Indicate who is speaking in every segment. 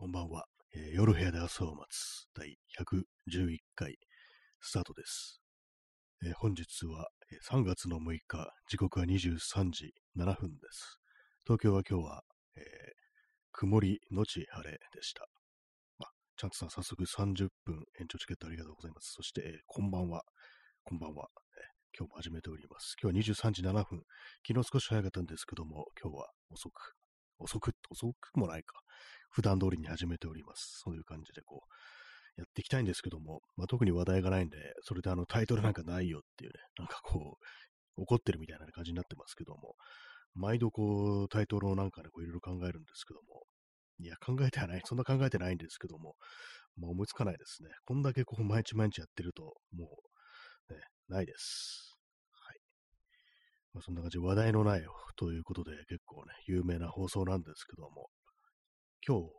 Speaker 1: こんばんは。えー夜部屋で朝を待つ第111回スタートです。えー本日はえー3月の6日、時刻は23時7分です。東京は今日は、えー曇りのち晴れでした。まあ、チャンツさん早速30分延長チケットありがとうございます。そして、えーこんばんは。こんばんは、え今日も始めております。今日は23時7分。昨日少し早かったんですけども、今日は遅く。遅く、遅くもないか。普段通りに始めております。そういう感じでこう、やっていきたいんですけども、まあ、特に話題がないんで、それであのタイトルなんかないよっていうね、なんかこう、怒ってるみたいな感じになってますけども、毎度こう、タイトルをなんかね、こういろいろ考えるんですけども、いや、考えてはない、そんな考えてないんですけども、まあ思いつかないですね。こんだけこう、毎日毎日やってると、もう、ね、ないです。はい。まあそんな感じで話題のないということで、結構ね、有名な放送なんですけども、今日、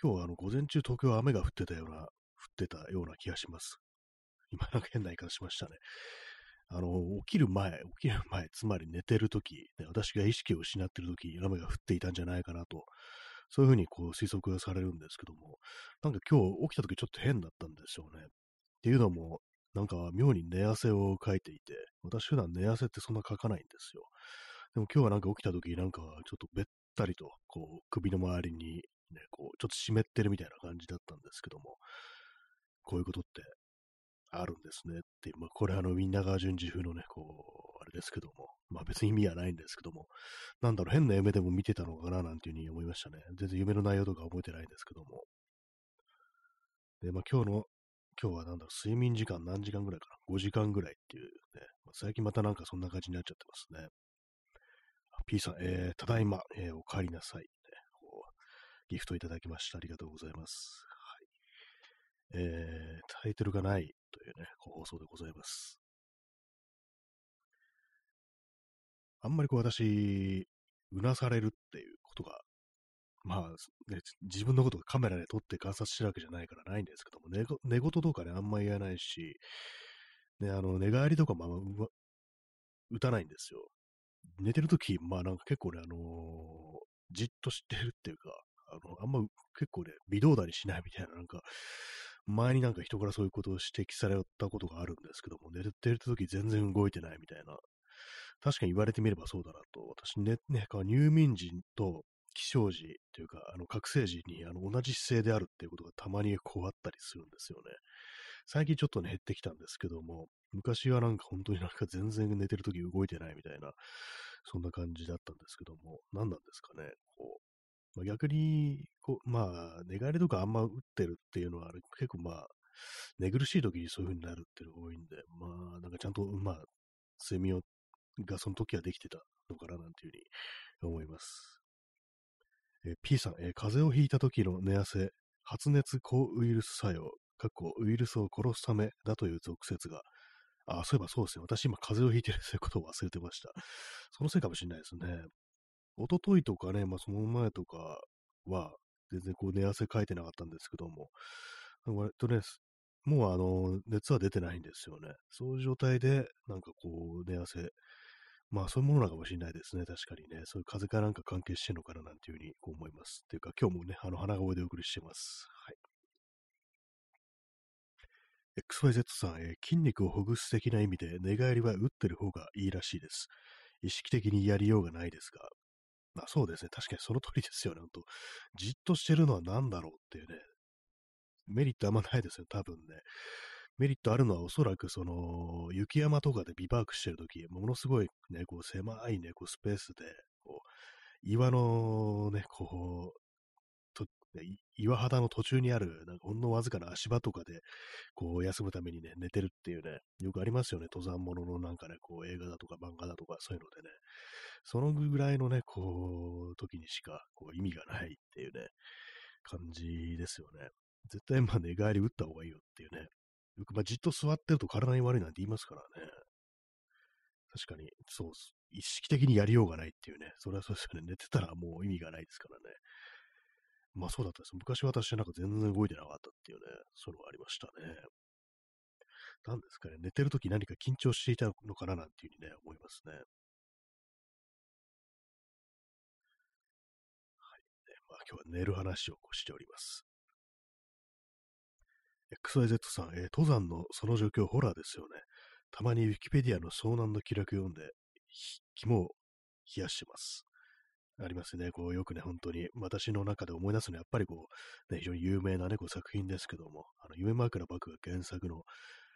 Speaker 1: 今日はあの午前中東京は雨が降ってたような、降ってたような気がします。今なんか変な言い方しましたね。あの、起きる前、起きる前、つまり寝てるとき、私が意識を失ってるとき、雨が降っていたんじゃないかなと、そういうふうにこう推測がされるんですけども、なんか今日起きたときちょっと変だったんですよね。っていうのも、なんか妙に寝汗をかいていて、私普段寝汗ってそんなかかないんですよ。でも今日はなんか起きたとき、なんかちょっとべったりと、こう、首の周りに、ね、こう、ちょっと湿ってるみたいな感じだったんですけども、こういうことってあるんですねって、まあ、これあの、みんなが順次風のね、こう、あれですけども、まあ別に意味はないんですけども、なんだろう、変な夢でも見てたのかななんていうふうに思いましたね。全然夢の内容とか覚えてないんですけども。で、まあ今日の、今日はなんだろう、睡眠時間何時間ぐらいかな ?5 時間ぐらいっていうね、まあ、最近またなんかそんな感じになっちゃってますね。P さん、えー、ただいま、えーお帰りなさい、ね。ギフトいただきました。ありがとうございます。はい。えー、タイトルがないというね、放送でございます。あんまりこう私、うなされるっていうことが、まあ、ね、自分のことをカメラで撮って観察してるわけじゃないからないんですけども、寝寝言とかね、あんまり言えないし、ね、あの、寝返りとかもあ打たないんですよ。寝てるとき、まあなんか結構ね、あのーじっとしてるっていうか、あの、あんま結構ね、微動だにしないみたいな、なんか、前になんか人からそういうことを指摘されたことがあるんですけども、寝てるとき全然動いてないみたいな。確かに言われてみればそうだなと。私ね、ね、入眠時と起床時というか、あの、覚醒時にあの同じ姿勢であるっていうことがたまにこうあったりするんですよね。最近ちょっとね、減ってきたんですけども、昔はなんか本当になんか全然寝てるとき動いてないみたいな、そんな感じだったんですけども、何なんですかね、こう。まあ、逆に、こう、まあ、寝返りとかあんま打ってるっていうのは、結構まあ、寝苦しい時にそういう風になるっていうのが多いんで、まあ、なんかちゃんと、まあ、睡眠をがその時はできてたのかななんていうふうに思います。えー P さん、えー風邪をひいた時の寝汗、発熱抗ウイルス作用、かっこウイルスを殺すためだという俗説が、あ、そういえばそうですね。私今風邪をひいてるということを忘れてました。そのせいかもしれないですね。一昨日とかね、まあその前とかは、全然こう寝汗かいてなかったんですけども、割とね、もうあの、熱は出てないんですよね。そういう状態で、なんかこう、寝汗、まあそういうものなのかもしれないですね。確かにね。そういう風かなんか関係してるのかななんていうふうに思います。っていうか、今日もね、あの、鼻声でお送りしてます。はい。XYZ さん、えー筋肉をほぐす的な意味で寝返りは打ってる方がいいらしいです。意識的にやりようがないですが。まあそうですね。確かにその通りですよね。ほんと。じっとしてるのは何だろうっていうね。メリットあんまないですよ。多分ね。メリットあるのはおそらくその雪山とかでビバークしてるとき、ものすごいね、こう狭いね、こうスペースで、こう、岩のね、こう、ね岩肌の途中にある、なんかほんのわずかな足場とかで、こう休むためにね、寝てるっていうね、よくありますよね、登山者のなんかね、こう映画だとか漫画だとかそういうのでね、そのぐらいのね、こう、時にしか、こう意味がないっていうね、感じですよね。絶対まあ寝返り打った方がいいよっていうね。よくまあじっと座ってると体に悪いなんて言いますからね。確かに、そう。意識的にやりようがないっていうね。それはそうですよね。寝てたらもう意味がないですからね。まあそうだったです。昔私なんか全然動いてなかったっていうね、そういうのがありましたね。なんですかね。寝てるとき何か緊張していたのかななんていうふうにね、思いますね。はい。ねまあ今日は寝る話をしております。XYZ さん、えー、登山のその状況ホラーですよね。たまにウィキペディアの遭難の記録読んで、肝を冷やしてます。ありますね。こう、よくね、本当に、私の中で思い出すのは、やっぱりこう、ね、非常に有名なね、こう作品ですけども、あの、夢枕幕が原作の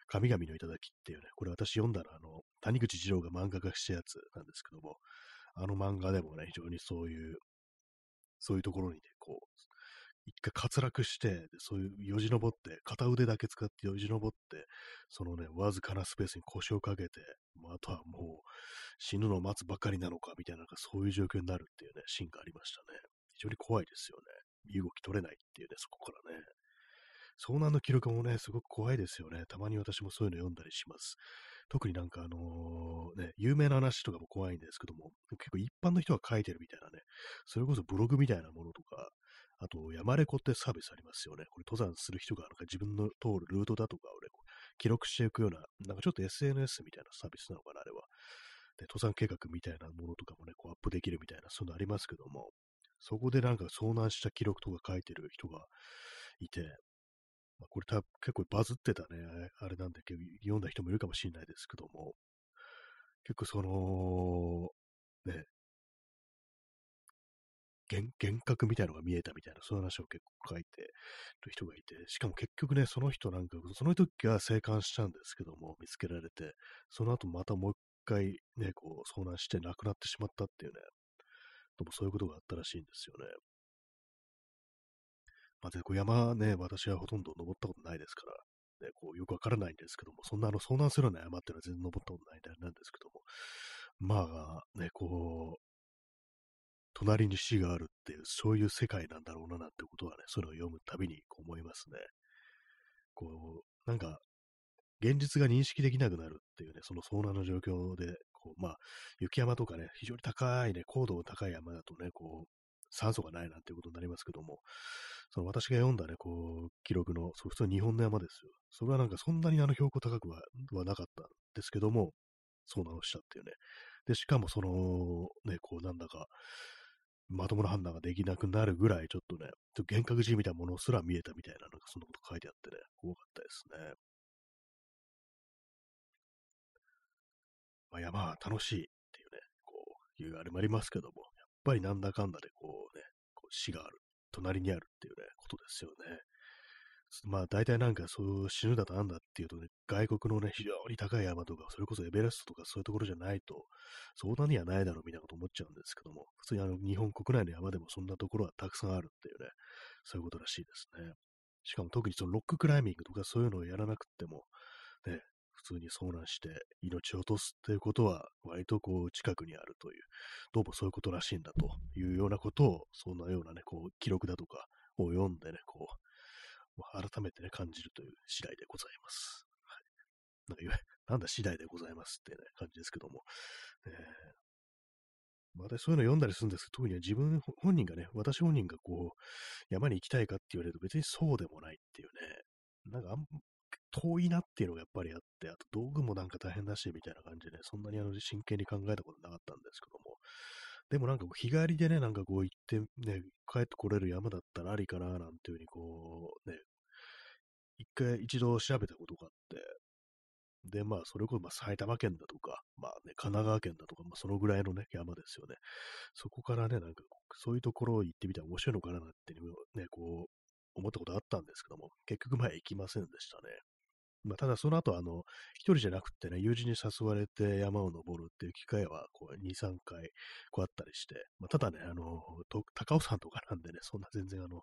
Speaker 1: 神々の頂っていうね、これ私読んだら、あの、谷口二郎が漫画化したやつなんですけども、あの漫画でもね、非常にそういう、そういうところにね、こう、一回滑落して、そういうよじ登って、片腕だけ使ってよじ登って、そのね、わずかなスペースに腰をかけて、まあ、とはもう死ぬのを待つばかりなのか、みたいな、そういう状況になるっていうね、シーンがありましたね。非常に怖いですよね。身動き取れないっていうね、そこからね。遭難の記録もね、すごく怖いですよね。たまに私もそういうの読んだりします。特になんかあのね、有名な話とかも怖いんですけども、結構一般の人が書いてるみたいなね、それこそブログみたいなものとか、あと、山レコってサービスありますよね。これ登山する人がなんか自分の通るルートだとかをね、記録していくような、なんかちょっと SNS みたいなサービスなのかな、あれは。で、登山計画みたいなものとかもね、こうアップできるみたいな、そういうのありますけども、そこでなんか遭難した記録とか書いてる人がいて、まあ、これ多分結構バズってたね、あれなんで読んだ人もいるかもしれないですけども、結構その、ね、幻幻覚みたいなのが見えたみたいな、そういう話を結構書いてる人がいて、しかも結局ね、その人なんか、その時は生還したんですけども、見つけられて、その後またもう一回ね、こう、遭難して亡くなってしまったっていうね、どうもそういうことがあったらしいんですよね。まあ、で、こう山ね、私はほとんど登ったことないですから、ね、こうよくわからないんですけども、そんなあの遭難するような山っていうのは全然登ったことないんですけども、まあね、こう、隣に死があるっていう、そういう世界なんだろうななんてことはね、それを読むたびに思いますね。こう、なんか、現実が認識できなくなるっていうね、その遭難の状況で、こう、まあ、雪山とかね、非常に高いね、高度の高い山だとね、こう、酸素がないなんていうことになりますけども、その私が読んだね、こう、記録の、そう普通日本の山ですよ。それはなんかそんなにあの標高高くははなかったんですけども、遭難をしたっていうね。で、しかもその、ね、こうなんだか、まともな判断ができなくなるぐらい、ちょっとね、ちょっと幻覚じみたいなものすら見えたみたいな、なんかそんなこと書いてあってね、怖かったですね。まあ、山は楽しいっていうね、こう、いうあれもありますけども、やっぱりなんだかんだでこうね、こう死がある、隣にあるっていうね、ことですよね。まあ大体なんかそう死ぬだとなんだっていうとね、外国のね、非常に高い山とか、それこそエベレストとかそういうところじゃないと、そんなにはないだろうみたいなこと思っちゃうんですけども、普通にあの日本国内の山でもそんなところはたくさんあるっていうね、そういうことらしいですね。しかも特にそのロッククライミングとかそういうのをやらなくても、ね、普通に遭難して命を落とすっていうことは割とこう近くにあるという、どうもそういうことらしいんだというようなことを、そんなようなね、こう記録だとかを読んでね、こう、改めてね、感じるという次第でございます。はい。なんか、なんだ次第でございますってね、感じですけども。えー、またそういうの読んだりするんですけど、特に自分本人がね、私本人がこう、山に行きたいかって言われると別にそうでもないっていうね、なんかあん遠いなっていうのがやっぱりあって、あと道具もなんか大変だし、みたいな感じで、ね、そんなにあの真剣に考えたことなかったんですけども、でもなんか日帰りでね、なんかこう行ってね、帰ってこれる山だったらありかな、なんていうふうにこう、ね、一回一度調べたことがあって、で、まあ、それこそ、まあ、埼玉県だとか、まあね、神奈川県だとか、まあ、そのぐらいのね、山ですよね。そこからね、なんか、そういうところ行ってみたら面白いのかな、なんてね、こう、思ったことあったんですけども、結局、まあ、行きませんでしたね。まあ、ただその後、あの、一人じゃなくてね、友人に誘われて山を登るっていう機会は、こう、2、3回、こうあったりして、まあ、ただね、あの、高尾山とかなんでね、そんな全然あの、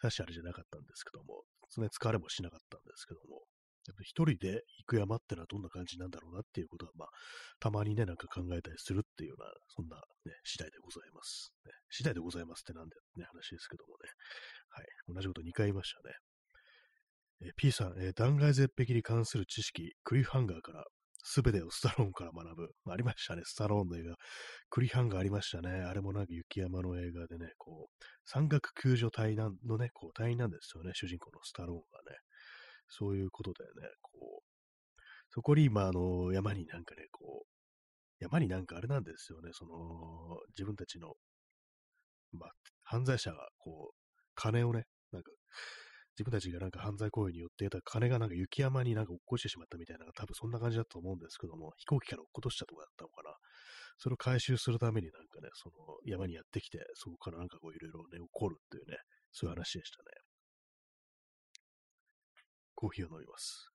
Speaker 1: 確かあれじゃなかったんですけども、そんな疲れもしなかったんですけども、やっぱ一人で行く山ってのはどんな感じなんだろうなっていうことは、まあ、たまにね、なんか考えたりするっていうような、そんなね、次第でございます。ね、次第でございますってなんでね、話ですけどもね。はい。同じこと2回言いましたね。えー、P さん、えー、断崖絶壁に関する知識、クリフハンガーから、すべてをスタローンから学ぶ。ありましたね、スタローンの映画。クリフハンガーありましたね。あれもなんか雪山の映画でね、こう、山岳救助隊のね、こう、隊員なんですよね、主人公のスタローンがね。そういうことでね、こう、そこに今、あの、山になんかね、こう、山になんかあれなんですよね、その、自分たちのまあ、犯罪者が、こう、金をね、なんか、自分たちがなんか犯罪行為によって得た金がなんか雪山になんか落っこちてしまったみたいな、多分そんな感じだと思うんですけども、飛行機から落っことしたとかだったのかな。それを回収するためになんかね、その山にやってきて、そこからなんかこういろいろね、起こるっていうね、そういう話でしたね。コーヒーを飲みます。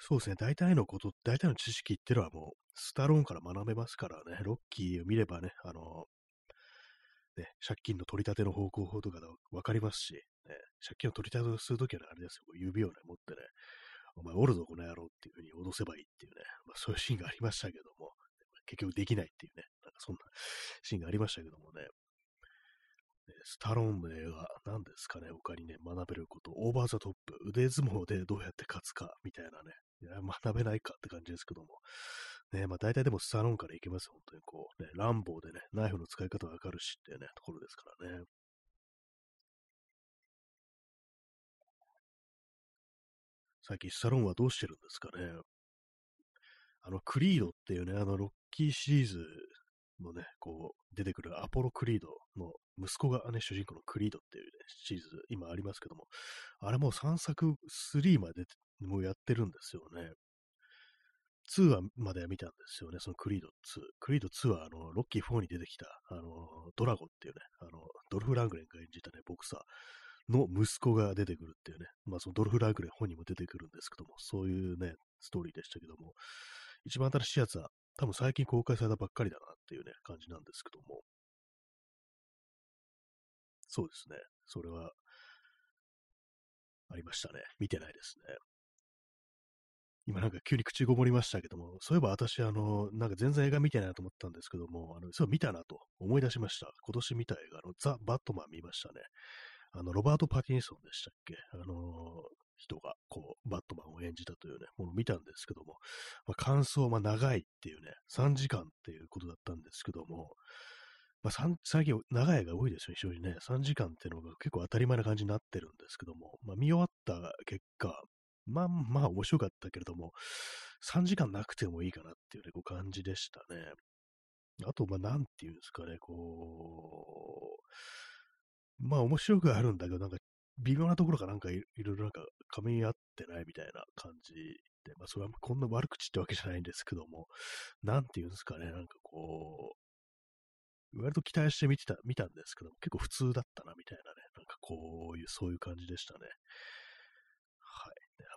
Speaker 1: そうですね。大体のこと、大体の知識っていうのはもう、スタローンから学べますからね。ロッキーを見ればね、あの、ね、借金の取り立ての方向法とかわかりますし、ね、借金を取り立てするときは、ね、あれですよ、指をね、持ってね、お前おるぞ、この野郎っていうふうに脅せばいいっていうね、まあ、そういうシーンがありましたけども、結局できないっていうね、なんかそんなシーンがありましたけどもね、スタローンの映画、何ですかね、他にね、学べること、オーバーザトップ、腕相撲でどうやって勝つか、みたいなね、いや学べないかって感じですけども、ね、まあ大体でもスタローンからいけますよ、本当にこう、ね、ランボーでね、ナイフの使い方わかるしっていうね、ところですからね。最近スタローンはどうしてるんですかね。あの、クリードっていうね、あの、ロッキーシリーズのね、こう、出てくるアポロ・クリードの息子がね、主人公のクリードっていうね、シリーズ、今ありますけども、あれもう3作、3までもうやってるんですよね。2はまで見たんですよね、そのクリード2。クリード2は、あの、ロッキー4に出てきた、あの、ドラゴっていうね、あの、ドルフ・ラングレンが演じたね、ボクサーの息子が出てくるっていうね、まあそのドルフ・ラングレン本にも出てくるんですけども、そういうね、ストーリーでしたけども、一番新しいやつは、多分最近公開されたばっかりだなっていうね、感じなんですけども。そうですね。それは、ありましたね。見てないですね。今なんか急に口ごもりましたけども、そういえば私、あの、なんか全然映画見てないなと思ったんですけども、あの、そう見たなと思い出しました。今年見た映画のザ・バットマン見ましたね。あの、ロバート・パティンソンでしたっけ？あの、人が、こう、バットマンを演じたというね、ものを見たんですけども、まあ、感想、まあ、長いっていうね、3時間っていうことだったんですけども、まあ、最近長いが多いですよ、非常にね。3時間っていうのが結構当たり前な感じになってるんですけども、まあ、見終わった結果、まあまあ面白かったけれども、3時間なくてもいいかなっていうね、こう感じでしたね。あと、まあ、なんていうんですかね、こう、まあ面白くあるんだけど、なんか微妙なところがなんかいろいろなんか噛み合ってないみたいな感じで、まあそれはこんな悪口ってわけじゃないんですけども、なんていうんですかね、なんかこう、割と期待して見てた、見たんですけども、結構普通だったなみたいなね、なんかこういう、そういう感じでしたね。はい。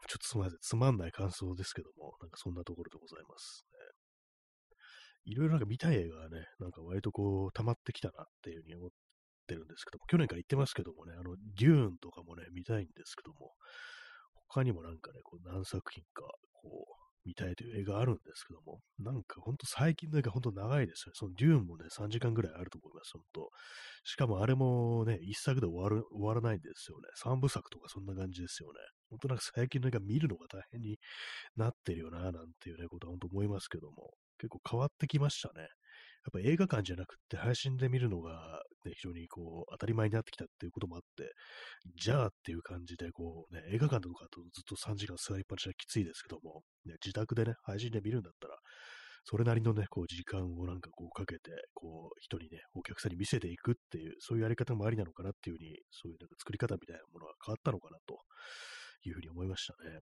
Speaker 1: ちょっとすみません、つまんない感想ですけども、なんかそんなところでございます、ね。いろいろなんか見たい映画がね、なんか割とこう、溜まってきたなっていうふうに思っってるんですけども、去年から言ってますけどもね、あの、デューンとかもね、見たいんですけども、他にもなんかね、こう何作品か、こう、見たいという映画あるんですけども、なんかほんと最近の映画ほんと長いですよね。そのデューンもね、3時間ぐらいあると思います、ほんと。しかもあれもね、1作で終わる、終わらないんですよね。3部作とかそんな感じですよね。ほんとなんか最近の映画見るのが大変になってるよな、なんていうね、ことはほんと思いますけども、結構変わってきましたね。やっぱ映画館じゃなくって配信で見るのが、ね、非常にこう当たり前になってきたっていうこともあって、じゃあっていう感じで、こうね、映画館とかとずっと3時間座りっぱなしはきついですけども、ね、自宅でね、配信で見るんだったら、それなりのね、こう時間をなんかこうかけて、こう人にね、お客さんに見せていくっていう、そういうやり方もありなのかなっていうふうに、そういうなんか作り方みたいなものが変わったのかなというふうに思いましたね。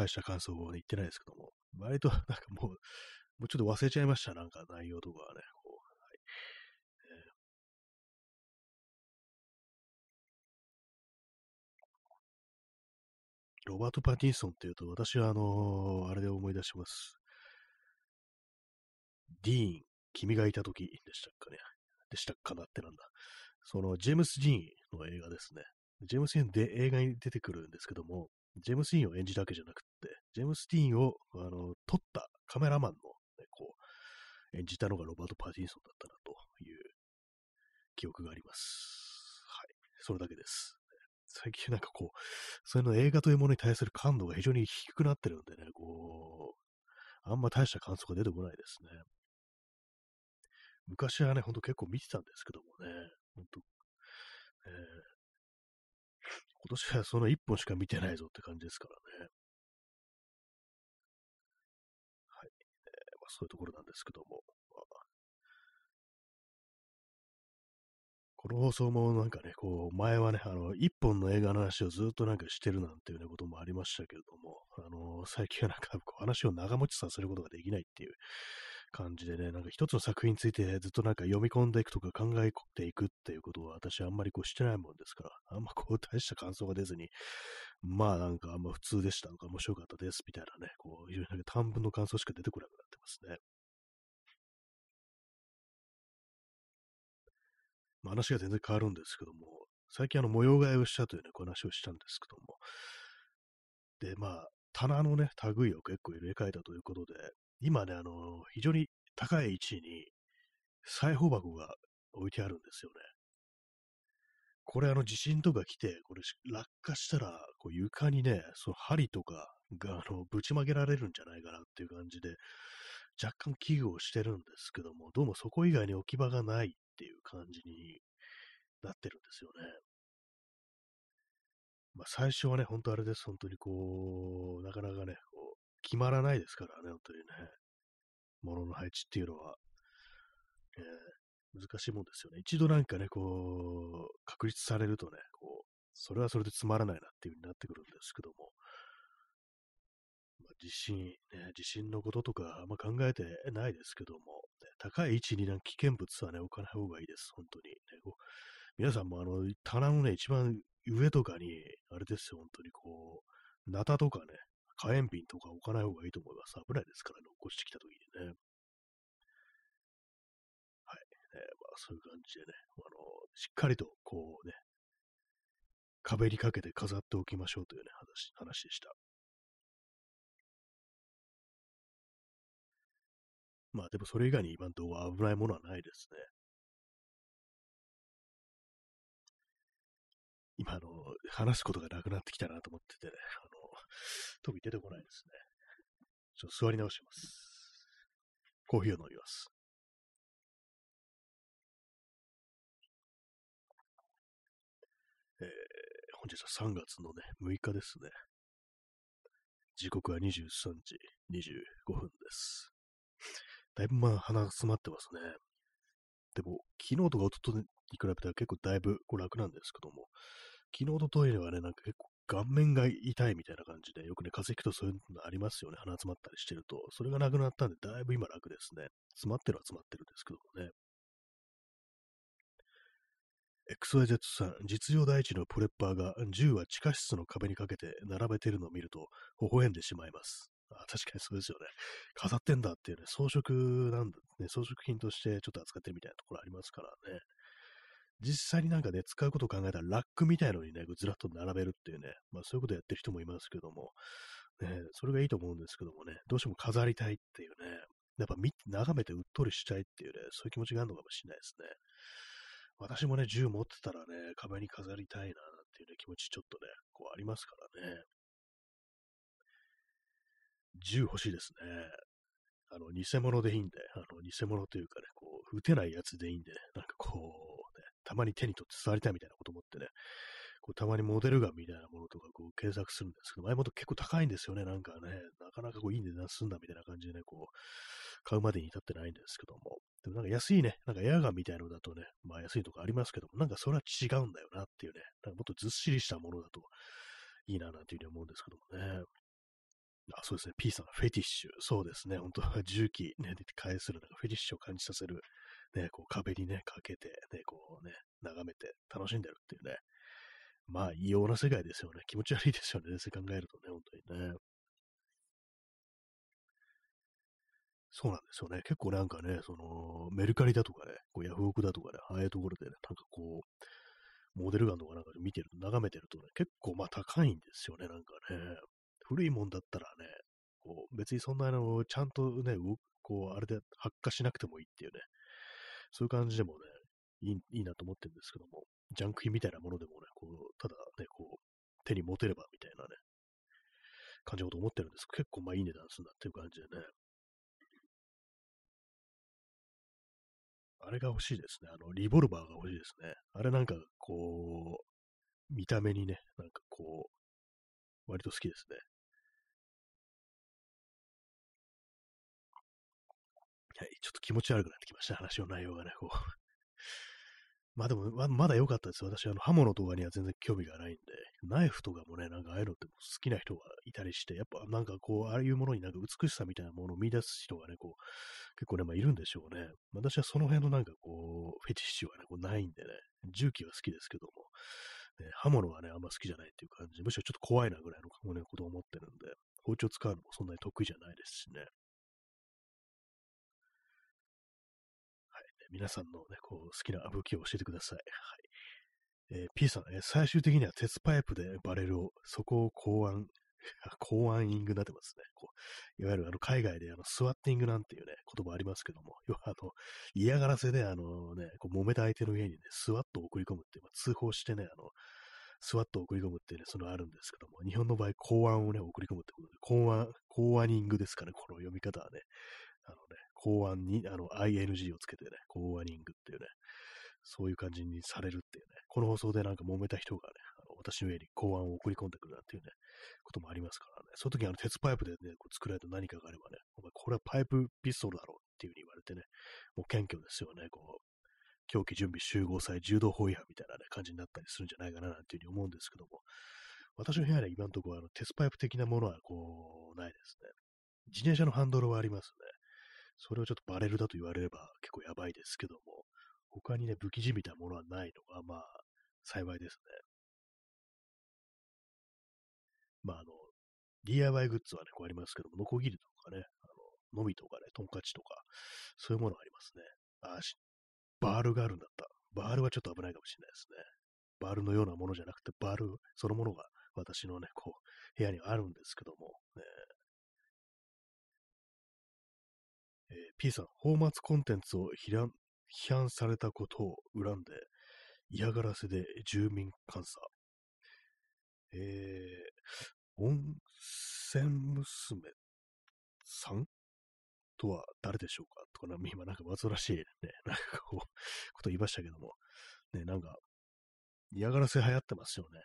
Speaker 1: 大した感想を、ね、言ってないですけども、割となんかもう、もうちょっと忘れちゃいました、なんか内容とかはね。こうはいえーロバート・パティンソンっていうと、私はあのー、あれで思い出します。ディーン、君がいた時でしたっかね。でしたっかなってなんだ。その、ジェームス・ディーンの映画ですね。ジェームス・ディーンで映画に出てくるんですけども、ジェームス・ディーンを演じたわけじゃなくて、ジェームス・ディーンをあの撮ったカメラマンの、ね、こう演じたのがロバート・パーティンソンだったなという記憶があります。はい。それだけです。最近なんかこう、そういうの映画というものに対する感度が非常に低くなってるんでね、こう、あんま大した感想が出てこないですね。昔はね、ほんと結構見てたんですけどもね、ほんと、えー、今年はその1本しか見てないぞって感じですからね。はい。えーまあ、そういうところなんですけども。まあこの放送もなんかね、こう、前はね、あの、一本の映画の話をずっとなんかしてるなんていうね、こともありましたけれども、あの、最近はなんかこう話を長持ちさせることができないっていう感じでね、なんか一つの作品についてずっとなんか読み込んでいくとか考えていくっていうことは私あんまりこうしてないもんですから、あんまこう大した感想が出ずに、まあなんかあんま普通でした。とか面白かったです。みたいなね、こういうなんか短文の感想しか出てこなくなってますね。まあ、話が全然変わるんですけども、最近あの模様替えをしたというね、こう話をしたんですけども、で、まあ、棚のね、類を結構入れ替えたということで、今ね、あの、非常に高い位置に裁縫箱が置いてあるんですよね。これあの地震とか来て、これ落下したら、こう床にね、その針とかがあのぶちまけられるんじゃないかなっていう感じで、若干危惧をしてるんですけども、どうもそこ以外に置き場がないっていう感じになってるんですよね。まあ最初はね、本当あれです。本当にこう、なかなかね、決まらないですからね、本当にね。物の配置っていうのは、えー、難しいもんですよね。一度なんかね、こう、確立されるとね、こう、それはそれでつまらないなっていう風になってくるんですけども、まあ、地震、ね、地震のこととかあんま考えてないですけども、ね、高い位置になんか危険物はね、置かない方がいいです、本当に、ね。こう皆さんもあの、棚のね、一番上とかに、あれですよ、本当にこう、ナタとかね、火炎瓶とか置かない方がいいと思います。危ないですからね、起こしてきた時にね。はい。えー、まあ、そういう感じでね、あの、しっかりと、こうね、壁にかけて飾っておきましょうというね、話、話でした。まあでもそれ以外に今んとこ危ないものはないですね。今、あの、話すことがなくなってきたなと思っててね、あの、特に出てこないですね。ちょっと座り直します。コーヒーを飲みます。えー、本日は3月のね、6日ですね。時刻は23時25分です。だいぶまあ鼻が詰まってますね。でも、昨日とか一昨日に比べたら結構だいぶこう楽なんですけども、昨日とトイレはね、なんか結構顔面が痛いみたいな感じで、よくね、風邪ひくとそういうのありますよね。鼻詰まったりしてると。それがなくなったんで、だいぶ今楽ですね。詰まってるは詰まってるんですけどもね。XYZ さん、実用第一のプレッパーが銃は地下室の壁にかけて並べてるのを見ると、微笑んでしまいます。あ確かにそうですよね。飾ってんだっていうね、装飾なんだ、ね、装飾品としてちょっと扱ってるみたいなところありますからね。実際になんかね、使うことを考えたらラックみたいのにね、ずらっと並べるっていうね、まあそういうことやってる人もいますけども、ね、それがいいと思うんですけどもね、どうしても飾りたいっていうね、やっぱ見眺めてうっとりしたいっていうね、そういう気持ちがあるのかもしれないですね。私もね、銃持ってたらね、壁に飾りたいなっていうね、気持ちちょっとね、こうありますからね。銃欲しいですね。あの、偽物でいいんで、あの、偽物というかね、こう、撃てないやつでいいんで、なんかこう、たまに手に取って触りたいみたいなこと思ってね、こうたまにモデルガンみたいなものとかこう検索するんですけど、前もと結構高いんですよね、なんかね、なかなかこういい値段すんだみたいな感じでね、こう、買うまでに至ってないんですけども、でもなんか安いね、なんかエアガンみたいのだとね、まあ安いとかありますけども、なんかそれは違うんだよなっていうね、なんかもっとずっしりしたものだといいななんていうふうに思うんですけどもね。あ、そうですね。P さん、フェティッシュ。そうですね。本当は重機ね、返する、なんかフェティッシュを感じさせる、ね、こう壁にね、かけて、ね、こうね、眺めて楽しんでるっていうね。まあ、異様な世界ですよね。気持ち悪いですよね。そう考えるとね、本当にね。そうなんですよね。結構なんかね、その、メルカリだとかね、こうヤフオクだとかね、ああいうところでね、なんかこう、モデルガンとかなんかで見てる、眺めてるとね、結構まあ高いんですよね、なんかね。古いもんだったらね、こう別にそんなあの、ちゃんとね、こう、あれで発火しなくてもいいっていうね、そういう感じでもね、いいいいなと思ってるんですけども、ジャンク品みたいなものでもね、こう、ただね、こう、手に持てればみたいなね、感じのこと思ってるんです結構まあいい値段するんだっていう感じでね。あれが欲しいですね。あの、リボルバーが欲しいですね。あれなんか、こう、見た目にね、なんかこう、割と好きですね。はい、ちょっと気持ち悪くなってきました、話の内容がね、こう。まあでも、まだ良かったです。私、あの、刃物とかには全然興味がないんで、ナイフとかもね、なんかああいうのって好きな人がいたりして、やっぱなんかこう、ああいうものになんか美しさみたいなものを見出す人がね、こう、結構ね、まあいるんでしょうね。私はその辺のなんかこう、フェティッシュはね、こうないんでね、銃器は好きですけども、ね、刃物はね、あんま好きじゃないっていう感じ、むしろちょっと怖いなぐらいの、ね、ことを思ってるんで、包丁使うのもそんなに得意じゃないですしね。皆さんのね、こう、好きな武器を教えてください。はい。えー、P さん、えー、最終的には鉄パイプでバレルを、そこを考案、考案イングになってますね。こういわゆるあの海外であのスワッティングなんていうね、言葉ありますけども、要はあの嫌がらせであのね、こう揉めた相手の家にね、スワットを送り込むっていう、まあ、通報してね、あの、スワットを送り込むっていうね、そのあるんですけども、日本の場合、公安をね、送り込むってことで、公安、公安ニングですかね、この読み方はね。あのね、公安に、あの、ing をつけてね、公安ニングっていうね、そういう感じにされるっていうね、この放送でなんか揉めた人がね、あの私の家に公安を送り込んでくるなんていうね、こともありますからね、その時あの鉄パイプでね、こう作られた何かがあればね、お前これはパイプピストルだろうっていう風に言われてね、もう謙虚ですよね、こう、狂気準備集合祭、柔道法違反みたいな、ね、感じになったりするんじゃないかななんていうふうに思うんですけども、私の部屋には今のところあの鉄パイプ的なものはこう、ないですね。自転車のハンドルはありますね。それをちょっとバレルだと言われれば結構やばいですけども、他にね、武器じみたものはないのが、まあ、幸いですね。まあ、あの、DIY グッズはね、こうありますけども、ノコギリとかね、あの、のみとかね、トンカチとか、そういうものがありますね。あし、バールがあるんだった。バールはちょっと危ないかもしれないですね。バールのようなものじゃなくて、バールそのものが私のね、こう、部屋にあるんですけども、ね、えー、P さん、放末コンテンツを批判されたことを恨んで、嫌がらせで住民監査。えー、温泉娘さんとは誰でしょうか？とか、今なんか煩わしいね、なんかこう、こと言いましたけども、ね、なんか、嫌がらせ流行ってますよね。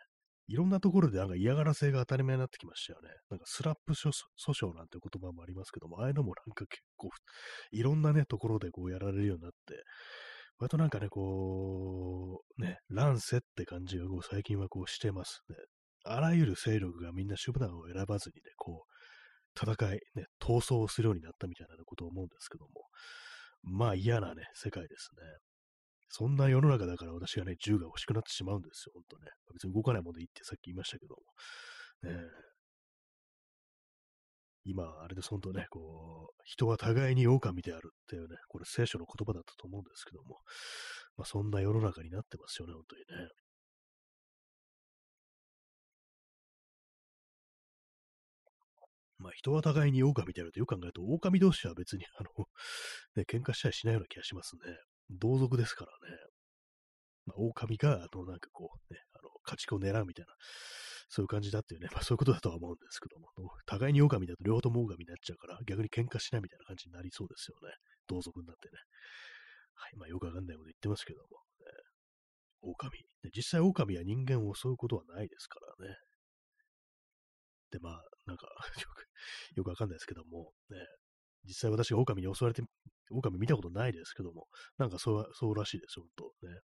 Speaker 1: いろんなところでなんか嫌がらせが当たり前になってきましたよね。なんかスラップ訴訟なんて言葉もありますけども、ああいうのもなんか結構、いろんなね、ところでこうやられるようになって、割となんかね、こう、ね、乱世って感じがこう最近はこうしてますね。あらゆる勢力がみんな手段を選ばずにね、こう、戦い、ね、闘争をするようになったみたいなことを思うんですけども、まあ嫌なね、世界ですね。そんな世の中だから私がね、銃が欲しくなってしまうんですよ、ほんとね。別に動かないものでいいってさっき言いましたけども。ね今、あれです、本当ね、こう、人は互いに狼であるっていうね、これ聖書の言葉だったと思うんですけども、まあそんな世の中になってますよね、本当にね。まあ人は互いに狼であるとよく考えると、狼同士は別にあの、ね、喧嘩したりしないような気がしますね。同族ですからね。まあ、狼が、あの、なんかこう、ね、あの、家畜を狙うみたいな、そういう感じだっていうね、まあそういうことだとは思うんですけども、互いに狼だと両方とも狼になっちゃうから、逆に喧嘩しないみたいな感じになりそうですよね。同族になってね。はい、まあよくわかんないこと言ってますけども、ね、狼。で実際狼は人間を襲うことはないですからね。で、まあ、なんか よく、よくわかんないですけども、ね、実際私が狼に襲われて狼見たことないですけども、なんかそうそうらしいですよ、本当ね。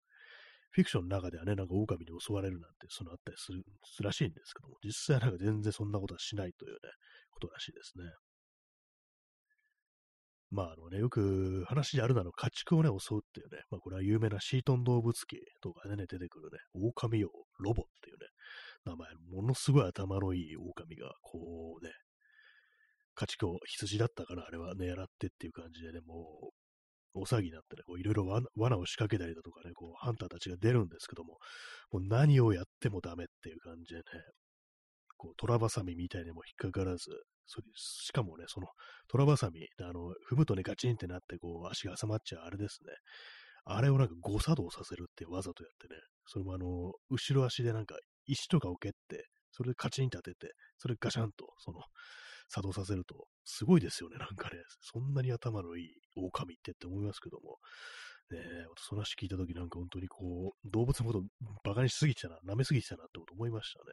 Speaker 1: フィクションの中ではね、なんか狼に襲われるなんて、そのあったりするすらしいんですけども、実際なんか全然そんなことはしないというね、ことらしいですね。まあ、あのね、よく話であるなら家畜をね、襲うっていうね、まあこれは有名なシートン動物記とかでね、出てくるね、狼王ロボっていうね、名前、ものすごい頭のいい狼が、こうね、家畜を羊だったから、あれは、狙ってっていう感じでね、もう、大騒ぎになってね、こういろいろ罠を仕掛けたりだとかね、こう、ハンターたちが出るんですけども、もう何をやってもダメっていう感じでね、こう、トラバサミみたいにも引っかからず、それしかもね、その、トラバサミ、あの、踏むとね、ガチンってなって、こう、足が挟まっちゃうあれですね。あれをなんか誤作動させるってわざとやってね、それもあの、後ろ足でなんか石とかを蹴って、それでカチンって当てて、それガシャンと、その、作動させると、すごいですよね、なんかね。そんなに頭のいい狼ってって思いますけども。ねえ、その話聞いたときなんか本当にこう、動物のことバカにしすぎちゃな、舐めすぎちゃなってこと思いましたね。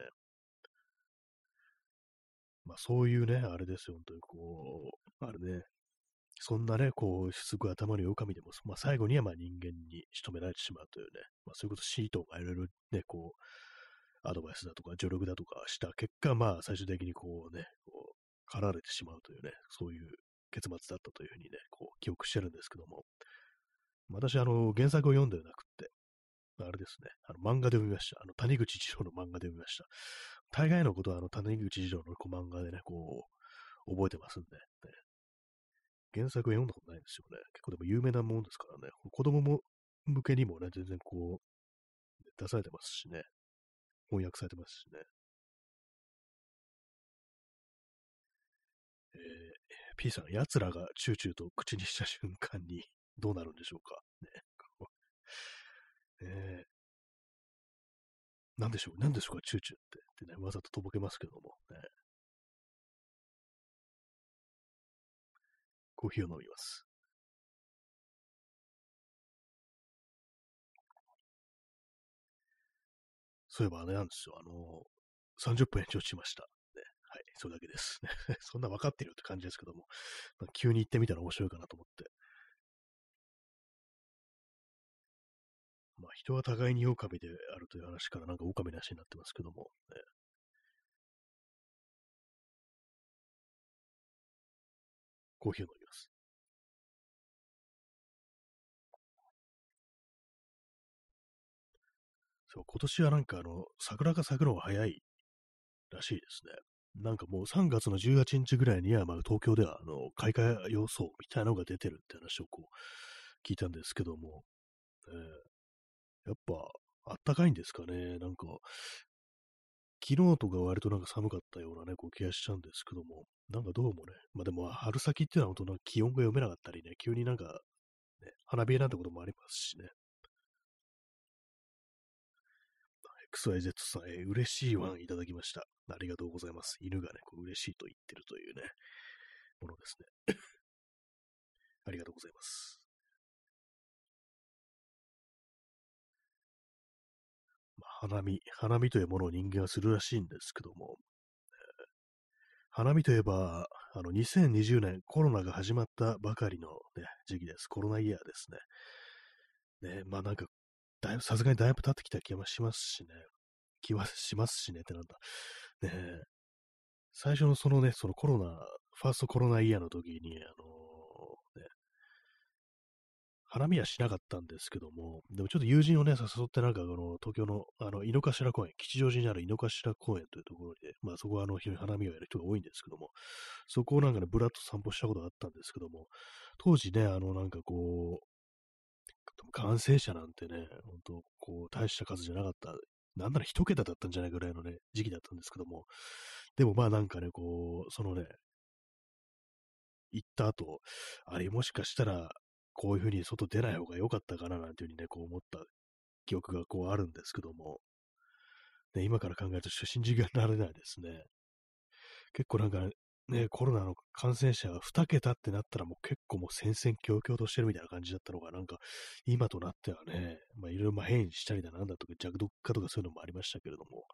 Speaker 1: まあそういうね、あれですよ、本当にこう、あれね、そんなね、こう、すごい頭の良神でも、まあ最後にはまあ人間に仕留められてしまうというね、まあそういうことシートがいろいろね、こう、アドバイスだとか助力だとかした結果、まあ最終的にこうね、こ、駆られてしまうというね、そういう結末だったというふうにね、こう、記憶してるんですけども、私、あの、原作を読んではなくて、あれですね、あの漫画で読みました。あの、谷口次郎の漫画で読みました。大概のことは、あの、谷口次郎のこう漫画でね、こう、覚えてますんで、ね、原作を読んだことないんですよね。結構でも有名なもんですからね、子供も向けにもね、全然こう、出されてますしね、翻訳されてますしね。えー、P さん、奴らがチューチューと口にした瞬間に どうなるんでしょうか？ね。えー、なんでしょう、なんでしょうか、チューチューって。ってね、わざととぼけますけども、ね。コーヒーを飲みます。そういえばあれなんですよ、あの30分延長しました。それだけです。そんな分かってるって感じですけども、まあ、急に行ってみたら面白いかなと思って。まあ、人は互いに狼であるという話からなんか狼なしになってますけども、ね、コーヒーを飲みます。そう、今年はなんかあの、桜が咲くのが早いらしいですね。なんかもう3月の18日ぐらいには、まあ東京ではあの、開花予想みたいなのが出てるって話をこう、聞いたんですけども、えー、やっぱ、あったかいんですかね。なんか、昨日とか割となんか寒かったようなね、こう気がしちゃうんですけども、なんかどうもね、まあでも春先っていうのは本当気温が読めなかったりね、急になんか、ね、花冷えなんてこともありますしね。XYZ さん、えー、嬉しいワンいただきました。ありがとうございます。犬がね、こう嬉しいと言ってるというね、ものですね。ありがとうございます。まあ、花見、花見というものを人間はするらしいんですけども、えー、花見といえば、あの、2020年コロナが始まったばかりの、ね、時期です。コロナイヤーですね。ね、まあなんかだいぶ、さすがにだいぶ経ってきた気はしますしね。気はしますしねってなんだ。ねえ。最初のそのね、そのコロナ、ファーストコロナイヤーの時に、あのー、ね、花見はしなかったんですけども、でもちょっと友人をね、誘ってなんか、あの、東京の、あの、井の頭公園、吉祥寺にある井の頭公園というところで、まあそこはあの、非常に花見をやる人が多いんですけども、そこをなんかね、ぶらっと散歩したことがあったんですけども、当時ね、あの、なんかこう、感染者なんてね、本当こう、大した数じゃなかった。なんなら一桁だったんじゃないぐらいのね、時期だったんですけども。でもまあなんかね、こう、そのね、行った後、あれもしかしたら、こういうふうに外出ない方が良かったかななんていうふうにね、こう思った記憶がこうあるんですけども、ね、今から考えると信じがられないですね。結構なんか、ね、コロナの感染者が2桁ってなったらもう結構もう戦々恐々としてるみたいな感じだったのが、なんか今となってはね、まあいろいろ変異したりだなんだとか弱毒化とかそういうのもありましたけれども、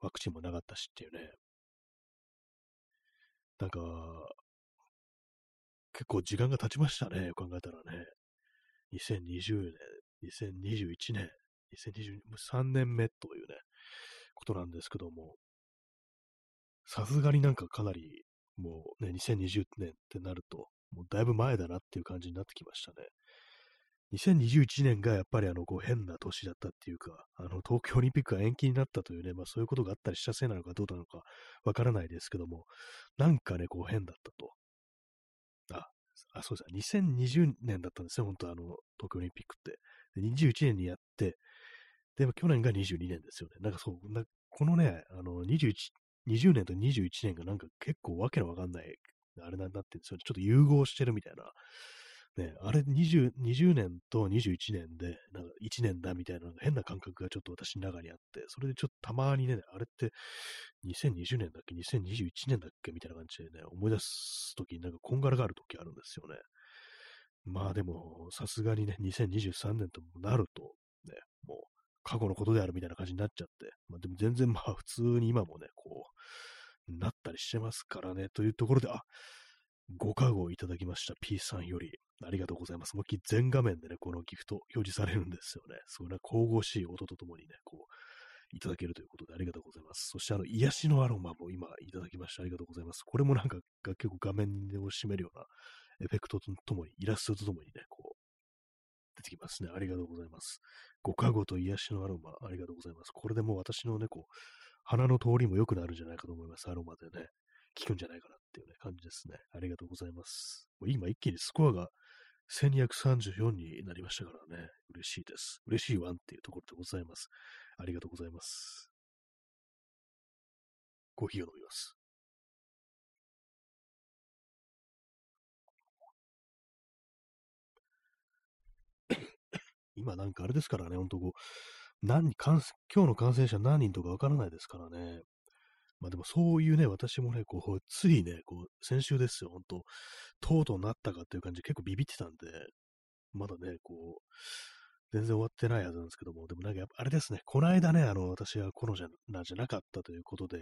Speaker 1: ワクチンもなかったしっていうね。なんか、結構時間が経ちましたね、考えたらね。2020年、2021年、2020 3年目というね、ことなんですけども、さすがになんかかなりもうね、2020年ってなると、もうだいぶ前だなっていう感じになってきましたね。2021年がやっぱりあの、こう変な年だったっていうか、あの、東京オリンピックが延期になったというね、まあそういうことがあったりしたせいなのかどうなのかわからないですけども、なんかね、こう変だったと。あ、あそうですね、2020年だったんですね、本当あの、東京オリンピックって。で21年にやって、でも去年が22年ですよね。なんかそう、なこのね、あの、21 20年と21年がなんか結構わけのわかんない、あれなんだってるんですよ。ちょっと融合してるみたいな。ね、あれ20、20年と21年で、なんか1年だみたいな変な感覚がちょっと私の中にあって、それでちょっとたまにね、あれって2020年だっけ ?2021 年だっけみたいな感じでね、思い出すときになんかこんがらがるときあるんですよね。まあでも、さすがにね、2023年ともなると、ね、もう過去のことであるみたいな感じになっちゃって、まあでも全然まあ 普通に今もね、こう、なったりしてますからね、というところで、あ、ご加護いただきました P さんより、ありがとうございます。もう全画面でね、このギフト表示されるんですよね。それは神々しい音とともにね、こう、いただけるということでありがとうございます。そしてあの、癒しのアロマも今いただきましてありがとうございます。これもなんか結構画面を占めるようなエフェクトとともに、イラストとともにね、こう、出てきますね。ありがとうございます。ご加護と癒しのアロマ、ありがとうございます。これでもう私のね、こう、鼻の通りも良くなるんじゃないかと思います。アロマでね。効くんじゃないかなっていうね、感じですね。ありがとうございます。もう今一気にスコアが1234になりましたからね。嬉しいです。嬉しいわんっていうところでございます。ありがとうございます。コーヒーを飲みます。今なんかあれですからね、ほんとこう、何、今日の感染者何人とかわからないですからね。まあでもそういうね、私もね、こう、ついね、こう、先週ですよ、ほんと、とうとうなったかっていう感じで結構ビビってたんで、まだね、こう、全然終わってないはずなんですけども、でもなんかやっぱあれですね、この間ね、あの、私はコロナじゃなかったということで、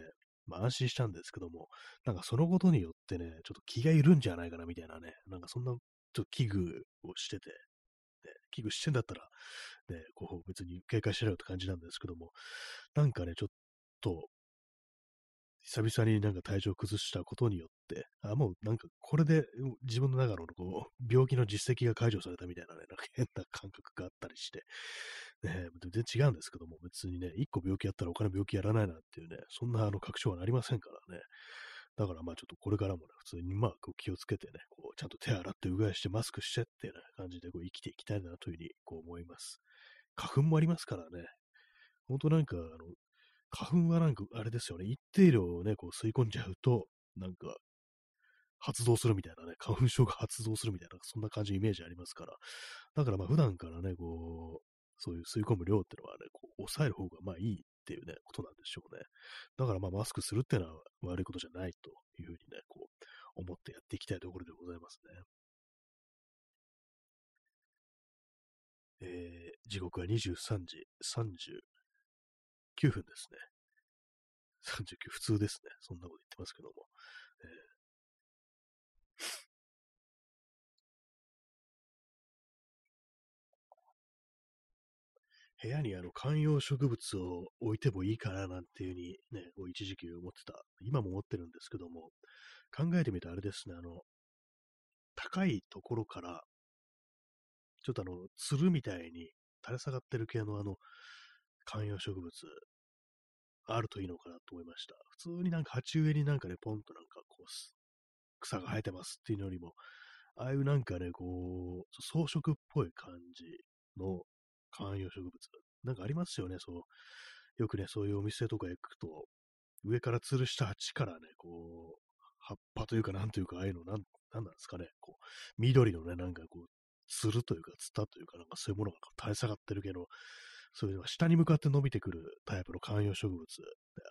Speaker 1: まあ安心したんですけども、なんかそのことによってね、ちょっと気が緩んじゃないかなみたいなね、なんかそんな、ちょっと危惧をしてて、ね、危惧してんだったら、ね、こう別に警戒しろよって感じなんですけども、なんかね、ちょっと、久々になんか体調を崩したことによって、あ、もうなんかこれで自分の中のこう病気の実績が解除されたみたいなね、なんか変な感覚があったりして、ね、全然違うんですけども、別にね、一個病気やったら他の病気やらないなっていうね、そんなあの確証はなりませんからね。だからまあちょっとこれからもね、普通にまあこう気をつけてね、こうちゃんと手洗ってうがいしてマスクしてっていう感じでこう生きていきたいなというふうにこう思います。花粉もありますからね。ほんとなんか、あの、花粉はなんかあれですよね、一定量をね、こう吸い込んじゃうと、なんか発動するみたいなね、花粉症が発動するみたいな、そんな感じのイメージありますから。だからまあ普段からね、こう、そういう吸い込む量ってのはね、こう抑える方がまあいいっていうね、ことなんでしょうね。だからまあマスクするっていうのは悪いことじゃないというふうにね、こう、思ってやっていきたいところでございますね。えー、時刻は23時39分ですね。39、普通ですね。そんなこと言ってますけども。えー部屋にあの観葉植物を置いてもいいかななんていうふうにね、こう一時期思ってた。今も思ってるんですけども、考えてみたらあれですね、あの、高いところから、ちょっとあの、つるみたいに垂れ下がってる系のあの、観葉植物、あるといいのかなと思いました。普通になんか鉢植えになんかね、ポンとなんかこう、草が生えてますっていうのよりも、ああいうなんかね、こう、装飾っぽい感じの観葉植物。なんかありますよね、そう。よくね、そういうお店とか行くと、上から吊るした鉢からね、こう、葉っぱというか、なんというか、ああいうの、なん、なんなんですかね、こう、緑のね、なんかこう、つるというか、つたというか、なんかそういうものが垂れ下がってるけど、そういうのが下に向かって伸びてくるタイプの観葉植物、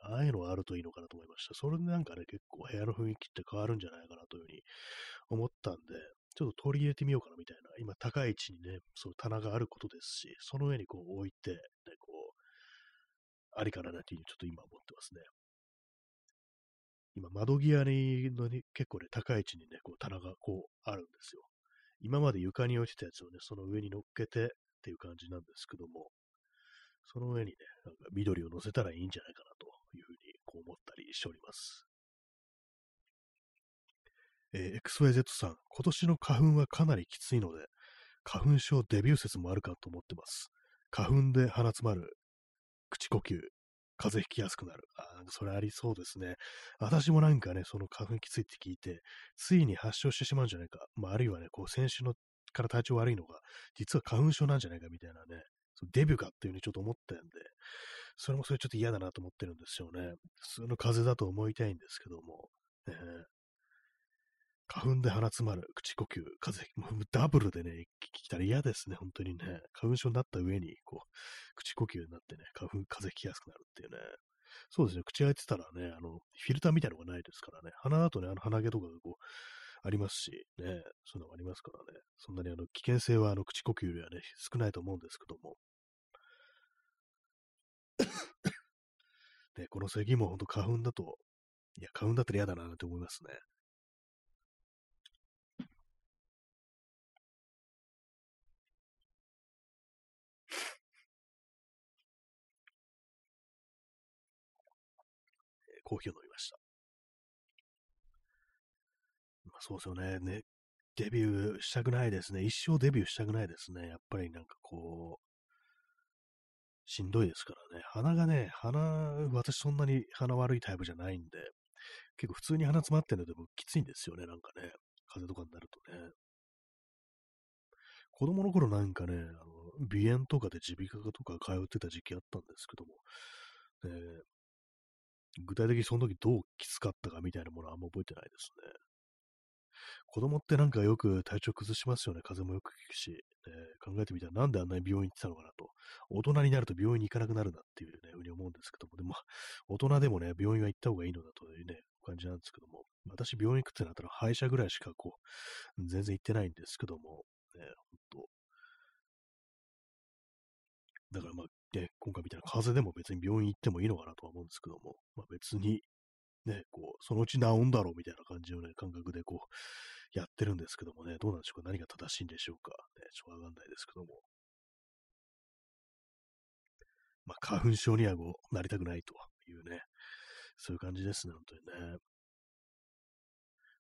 Speaker 1: ああいうのがあるといいのかなと思いました。それでなんかね、結構部屋の雰囲気って変わるんじゃないかなというふうに思ったんで、ちょっと取り入れてみようかなみたいな、今高い位置にね、そう棚があることですし、その上にこう置いて、ね、こう、ありかななんていうふうにちょっと今思ってますね。今窓際にのに結構ね、高い位置にね、こう棚がこうあるんですよ。今まで床に置いてたやつをね、その上に乗っけてっていう感じなんですけども、その上にね、なんか緑を乗せたらいいんじゃないかなというふうにこう思ったりしております。えー、XYZ さん、今年の花粉はかなりきついので、花粉症デビュー説もあるかと思ってます。花粉で鼻詰まる、口呼吸、風邪ひきやすくなる。あそれありそうですね。私もなんかね、その花粉きついって聞いて、ついに発症してしまうんじゃないか。まあ、あるいはね、こう、先週のから体調悪いのが、実は花粉症なんじゃないかみたいなね、デビューかっていうふうにちょっと思ったんで、それもそれちょっと嫌だなと思ってるんですよね。普通の風邪だと思いたいんですけども、えー、花粉で鼻詰まる、口呼吸、風邪、もうダブルでね、来たら嫌ですね、本当にね。花粉症になった上に、こう、口呼吸になってね、花粉、風邪きやすくなるっていうね。そうですね、口開いてたらね、あの、フィルターみたいなのがないですからね。鼻だとね、あの鼻毛とかがこう、ありますし、ね、そういうのもありますからね、そんなにあの危険性はあの口呼吸よりはね、少ないと思うんですけども。ね、この咳も本当花粉だと、いや、花粉だったら嫌だなって思いますね。コーヒーを飲みました。まあ、そうですよね。ね、デビューしたくないですね。一生デビューしたくないですね。やっぱりなんかこう、しんどいですからね。鼻がね、鼻、私そんなに鼻悪いタイプじゃないんで、結構普通に鼻詰まってるのでもきついんですよね、なんかね。風邪とかになるとね。子供の頃なんかね、あの鼻炎とかで耳鼻科とか通ってた時期あったんですけども、ね、具体的にその時どうきつかったかみたいなものはあんま覚えてないですね。子供ってなんかよく体調崩しますよね。風邪もよく聞くし、ね、考えてみたらなんであんなに病院行ってたのかなと。大人になると病院に行かなくなるなっていうね、ふうに思うんですけども、でも、大人でもね、病院は行った方がいいのだというね、感じなんですけども、私病院行くってなったら歯医者ぐらいしかこう、全然行ってないんですけども、ね、ほんと。だからまあ、ね、今回みたいな風邪でも別に病院行ってもいいのかなとは思うんですけども、まあ別に、ね、こう、そのうち治んだろうみたいな感じのね、感覚でこう、やってるんですけどもね、どうなんでしょうか？何が正しいんでしょうか？ね、ちょっとわかんないですけども。まあ、花粉症にはこう、なりたくないというね、そういう感じですね、本当にね。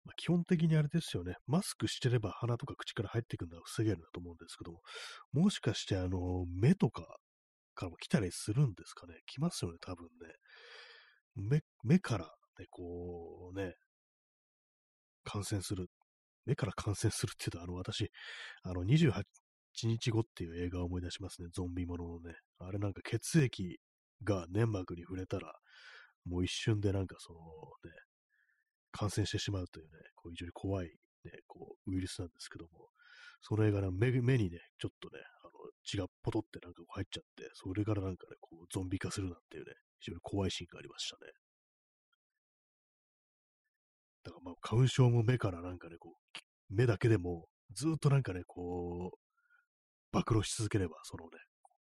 Speaker 1: まあ、基本的にあれですよね、マスクしてれば鼻とか口から入ってくるのは防げるんだと思うんですけども、もしかしてあの、目とかからも来たりするんですかね来ますよね、多分ね。目、目からね、こうね、感染する。目から感染するって言うと、あの、私、あの、28日後っていう映画を思い出しますね。ゾンビもののね。あれなんか血液が粘膜に触れたら、もう一瞬でなんかそのね、感染してしまうというね、こう非常に怖いね、こう、ウイルスなんですけども、その映画の目目にね、ちょっとね、血がポトってなんか入っちゃって、それからなんかね、こう、ゾンビ化するなんていうね、非常に怖いシーンがありましたね。だからまあ、花粉症も目からなんかね、こう、目だけでも、ずっとなんかね、こう、暴露し続ければ、そのね、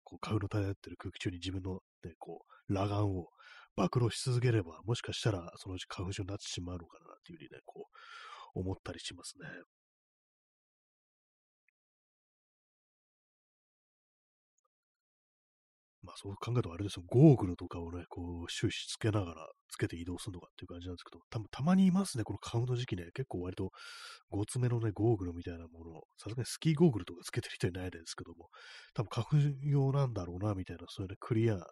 Speaker 1: こう花粉の漂ってる空気中に自分のね、こう、裸眼を暴露し続ければ、もしかしたらそのうち花粉症になってしまうのかなっていうふうにね、こう、思ったりしますね。そう考えるとあれですよ、ゴーグルとかをね、こう終始つけながら、つけて移動するのかっていう感じなんですけど、多分たまにいますね、この買うの時期ね、結構割とごつめのね、ゴーグルみたいなものを、さすがにスキーゴーグルとかつけてる人いないですけども、多分花粉用なんだろうな、みたいな、そういうね、クリア、まあ、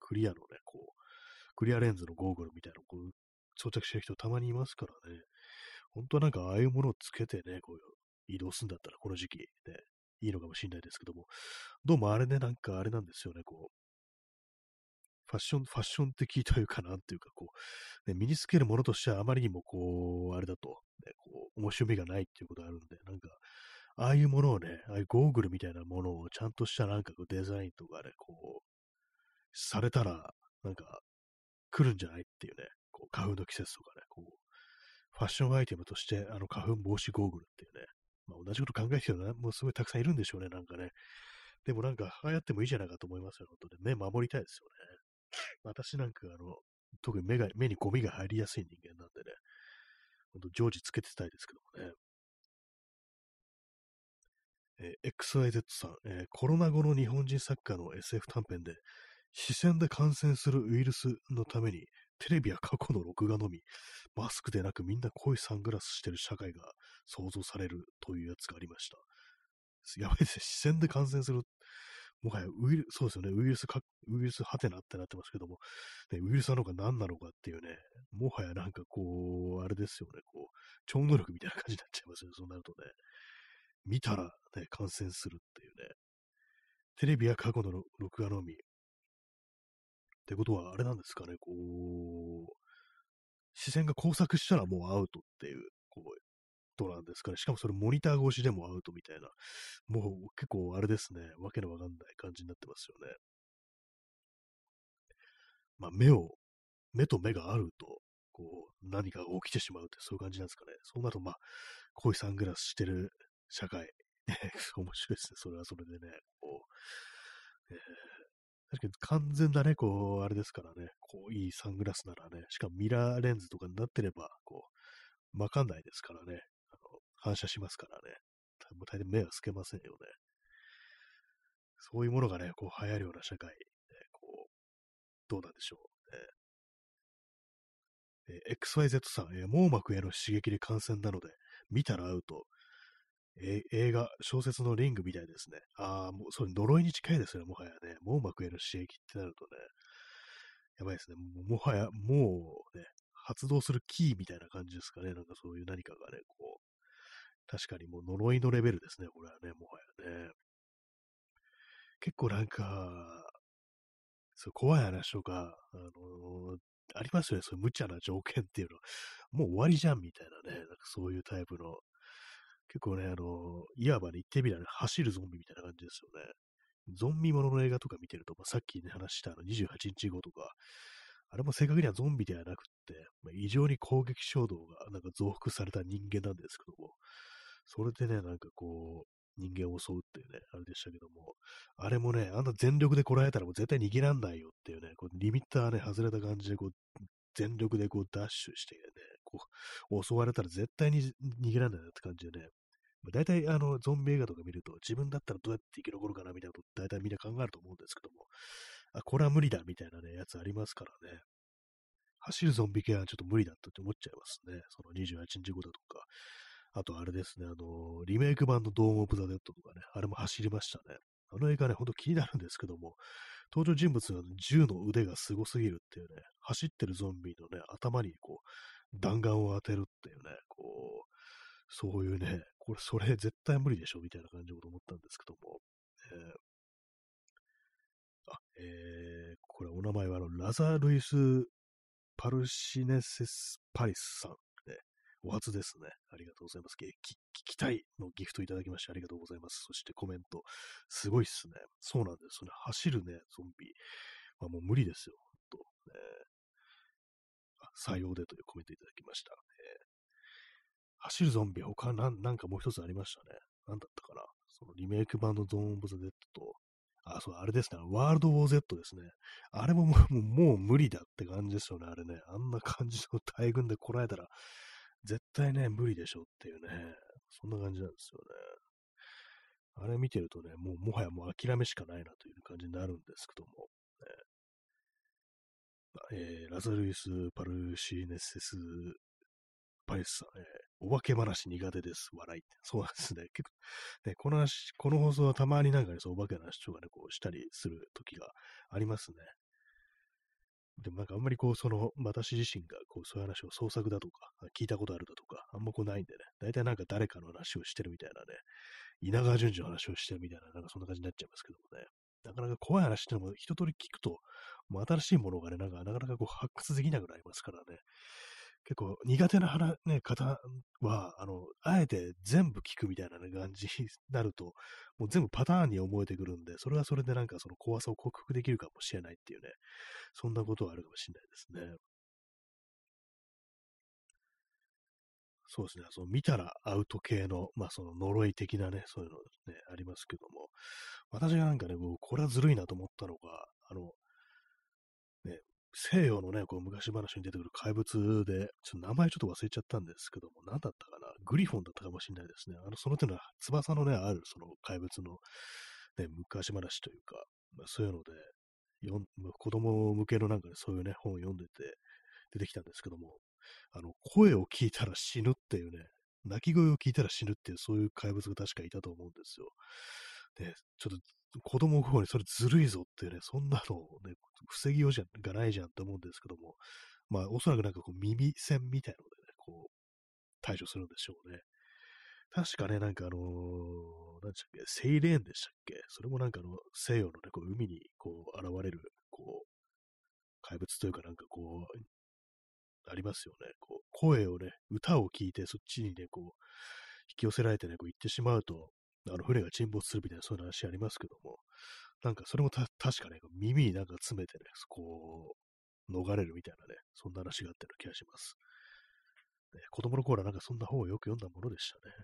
Speaker 1: クリアのね、こう、クリアレンズのゴーグルみたいなのこう装着してる人たまにいますからね、本当はなんかああいうものをつけてね、こう移動するんだったらこの時期ね、いいのかもしれないですけども、どうもあれね、なんかあれなんですよね、こう、ファッション、ファッション的というかなんていうか、こう、ね、身につけるものとしてはあまりにもこう、あれだと、ね、こう、面白みがないっていうことがあるんで、なんか、ああいうものをね、ああいうゴーグルみたいなものをちゃんとしたなんかこうデザインとかね、こう、されたら、なんか、来るんじゃないっていうね、こう、花粉の季節とかね、こう、ファッションアイテムとして、あの、花粉防止ゴーグルっていうね、まあ、同じこと考えてるの、もうすごいたくさんいるんでしょうね、なんかね。でもなんか、流行ってもいいじゃないかと思いますよ、本当に。目守りたいですよね。私なんか、あの、特に目が、目にゴミが入りやすい人間なんでね、ほんと常時つけてたいですけどもね。えー、XYZ さん、えー、コロナ後の日本人作家の SF 短編で、視線で感染するウイルスのために、テレビや過去の録画のみ、マスクでなくみんな濃いサングラスしてる社会が想像されるというやつがありました。やばいですね。視線で感染する。もはやウイルス、そうですよね。ウイルスか、ウイルスハテナってなってますけども、ね、ウイルスなのか何なのかっていうね、もはやなんかこう、あれですよね。こう、超能力みたいな感じになっちゃいますよね。そうなるとね。見たらね、感染するっていうね。テレビや過去の録画のみ。ってことは、あれなんですかね、こう、視線が交錯したらもうアウトっていう、こう、トなんですかね。しかもそれモニター越しでもアウトみたいな。もう結構あれですね。わけのわかんない感じになってますよね。まあ目を、目と目があると、こう、何かが起きてしまうってそういう感じなんですかね。そうなると、まあ、濃いサングラスしてる社会。面白いですね。それはそれでね、こう、えー、確かに完全なね、こう、あれですからね、こう、いいサングラスならね、しかもミラーレンズとかになってれば、こう、わかんないですからね、反射しますからね。大抵目はつけませんよね。そういうものがね、こう流行るような社会、ね、こう、どうなんでしょう。ね、え XYZ さん、え網膜への刺激で感染なので、見たらアウト。え映画、小説のリングみたいですね。ああ、もうそれ呪いに近いですね、もはやね。網膜への刺激ってなるとね、やばいですね。もはや、もうね、発動するキーみたいな感じですかね。なんかそういう何かがね、こう、確かにもう呪いのレベルですね、これはね、もはやね。結構なんか、そう怖い話とか、あのー、ありますよね、そういう無茶な条件っていうのは。もう終わりじゃんみたいなね、なんかそういうタイプの結構ね、あの、いわばね、言ってみれば、ね、走るゾンビみたいな感じですよね。ゾンビものの映画とか見てると、まあ、さっきね、話したあの28日後とか、あれも正確にはゾンビではなくって、まあ、異常に攻撃衝動がなんか増幅された人間なんですけども、それでね、なんかこう、人間を襲うっていうね、あれでしたけども、あれもね、あんな全力でこらえたらもう絶対逃げらんないよっていうね、こうリミッターね、外れた感じでこう、全力でこうダッシュしてね、こう、襲われたら絶対に逃げらんないなって感じでね、大体、あの、ゾンビ映画とか見ると、自分だったらどうやって生き残るかなみたいなこと大体みんな考えると思うんですけども、あ、これは無理だみたいなね、やつありますからね。走るゾンビ系はちょっと無理だったって思っちゃいますね。その28日後だとか。あとあれですね、あの、リメイク版のドームオブザ・デッドとかね、あれも走りましたね。あの映画ね、ほんと気になるんですけども、登場人物が銃の腕がすごすぎるっていうね、走ってるゾンビのね、頭にこう、弾丸を当てるっていうね、こう、そういうね、これ、それ絶対無理でしょみたいな感じのこと思ったんですけども、えー、あ、えー、これお名前はあの、ラザ・ルイス・パルシネセス・パリスさん、お初ですね。ありがとうございます。聞きたいのギフトいただきましてありがとうございます。そしてコメント、すごいっすね。そうなんですね。走るね、ゾンビ。まあ、もう無理ですよ。ほんと。ね、あ、採用でというコメントいただきました。走るゾンビ、他なん、なんかもう一つありましたね。なんだったかな。そのリメイク版のドーン・オブ・ザ・デッドと、あ、そう、あれですね。ワールド・ウォー・ゼットですね。あれももうもう無理だって感じですよね。あれね。あんな感じの大群でこらえたら、絶対ね、無理でしょっていうね。そんな感じなんですよね。あれ見てるとね、もうもはやもう諦めしかないなという感じになるんですけども。ね、えー、ラザルイス・パルシーネセス・パイスさん、えーお化け話苦手です。笑いって。そうなんですね。結構、ね、この話、この放送はたまになんかね、そう、お化けの話とかね、こうしたりする時がありますね。でもなんかあんまりこう、その、私自身がこう、そういう話を創作だとか、聞いたことあるだとか、あんまこうないんでね、大体なんか誰かの話をしてるみたいなね、稲川淳二の話をしてるみたいな、なんかそんな感じになっちゃいますけどもね。なかなか怖い話ってのも一通り聞くと、もう新しいものがね、なんかなかなかこう発掘できなくなりますからね。結構苦手な話、ね、方は、あの、あえて全部聞くみたいな、感じになると、もう全部パターンに思えてくるんで、それはそれでなんかその怖さを克服できるかもしれないっていうね、そんなことはあるかもしれないですね。そうですね、その見たらアウト系の、まあその呪い的なね、そういうのね、ありますけども、私がなんかね、これはずるいなと思ったのが、あの、西洋のね、こう昔話に出てくる怪物で、ちょっと名前ちょっと忘れちゃったんですけども、何だったかな？グリフォンだったかもしれないですね。あの、その手の翼のね、あるその怪物の、ね、昔話というか、まあ、そういうので、よん子供向けのなんかね、そういうね、本を読んでて、出てきたんですけども、あの、声を聞いたら死ぬっていうね、鳴き声を聞いたら死ぬっていう、そういう怪物が確かいたと思うんですよ。で、ちょっと子供の方にそれずるいぞってね、そんなのね、防ぎようじゃがないじゃんって思うんですけども、まあ、おそらくなんかこう耳栓みたいのでね、こう、対処するんでしょうね。確かね、なんかあのー、何でしたっけ、セイレーンでしたっけ？それもなんかあの、西洋のね、こう海にこう現れる、こう、怪物というかなんかこう、ありますよね。こう、声をね、歌を聴いてそっちにね、こう、引き寄せられてね、こう行ってしまうと、あの、船が沈没するみたいな、そういう話ありますけども、なんかそれもた確かね、耳になんか詰めてね、こう、逃れるみたいなね、そんな話があったような気がします。ね、子供の頃はなんかそんな本をよく読んだものでしたね。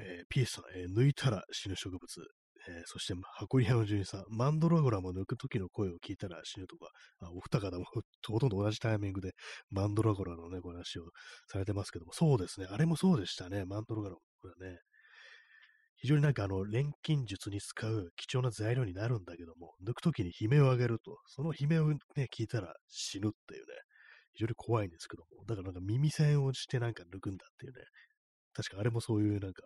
Speaker 1: えー、ピースさん、えー、抜いたら死ぬ植物。えー、そして、箱庭の住人さん、マンドラゴラも抜く時の声を聞いたら死ぬとか、あお二方も ほとんど同じタイミングでマンドラゴラのね、ご話をされてますけども、そうですね、あれもそうでしたね、マンドラゴラ。これね、非常になんかあの、錬金術に使う貴重な材料になるんだけども、抜くときに悲鳴を上げると、その悲鳴をね、聞いたら死ぬっていうね、非常に怖いんですけども、だからなんか耳栓をしてなんか抜くんだっていうね、確かあれもそういうなんか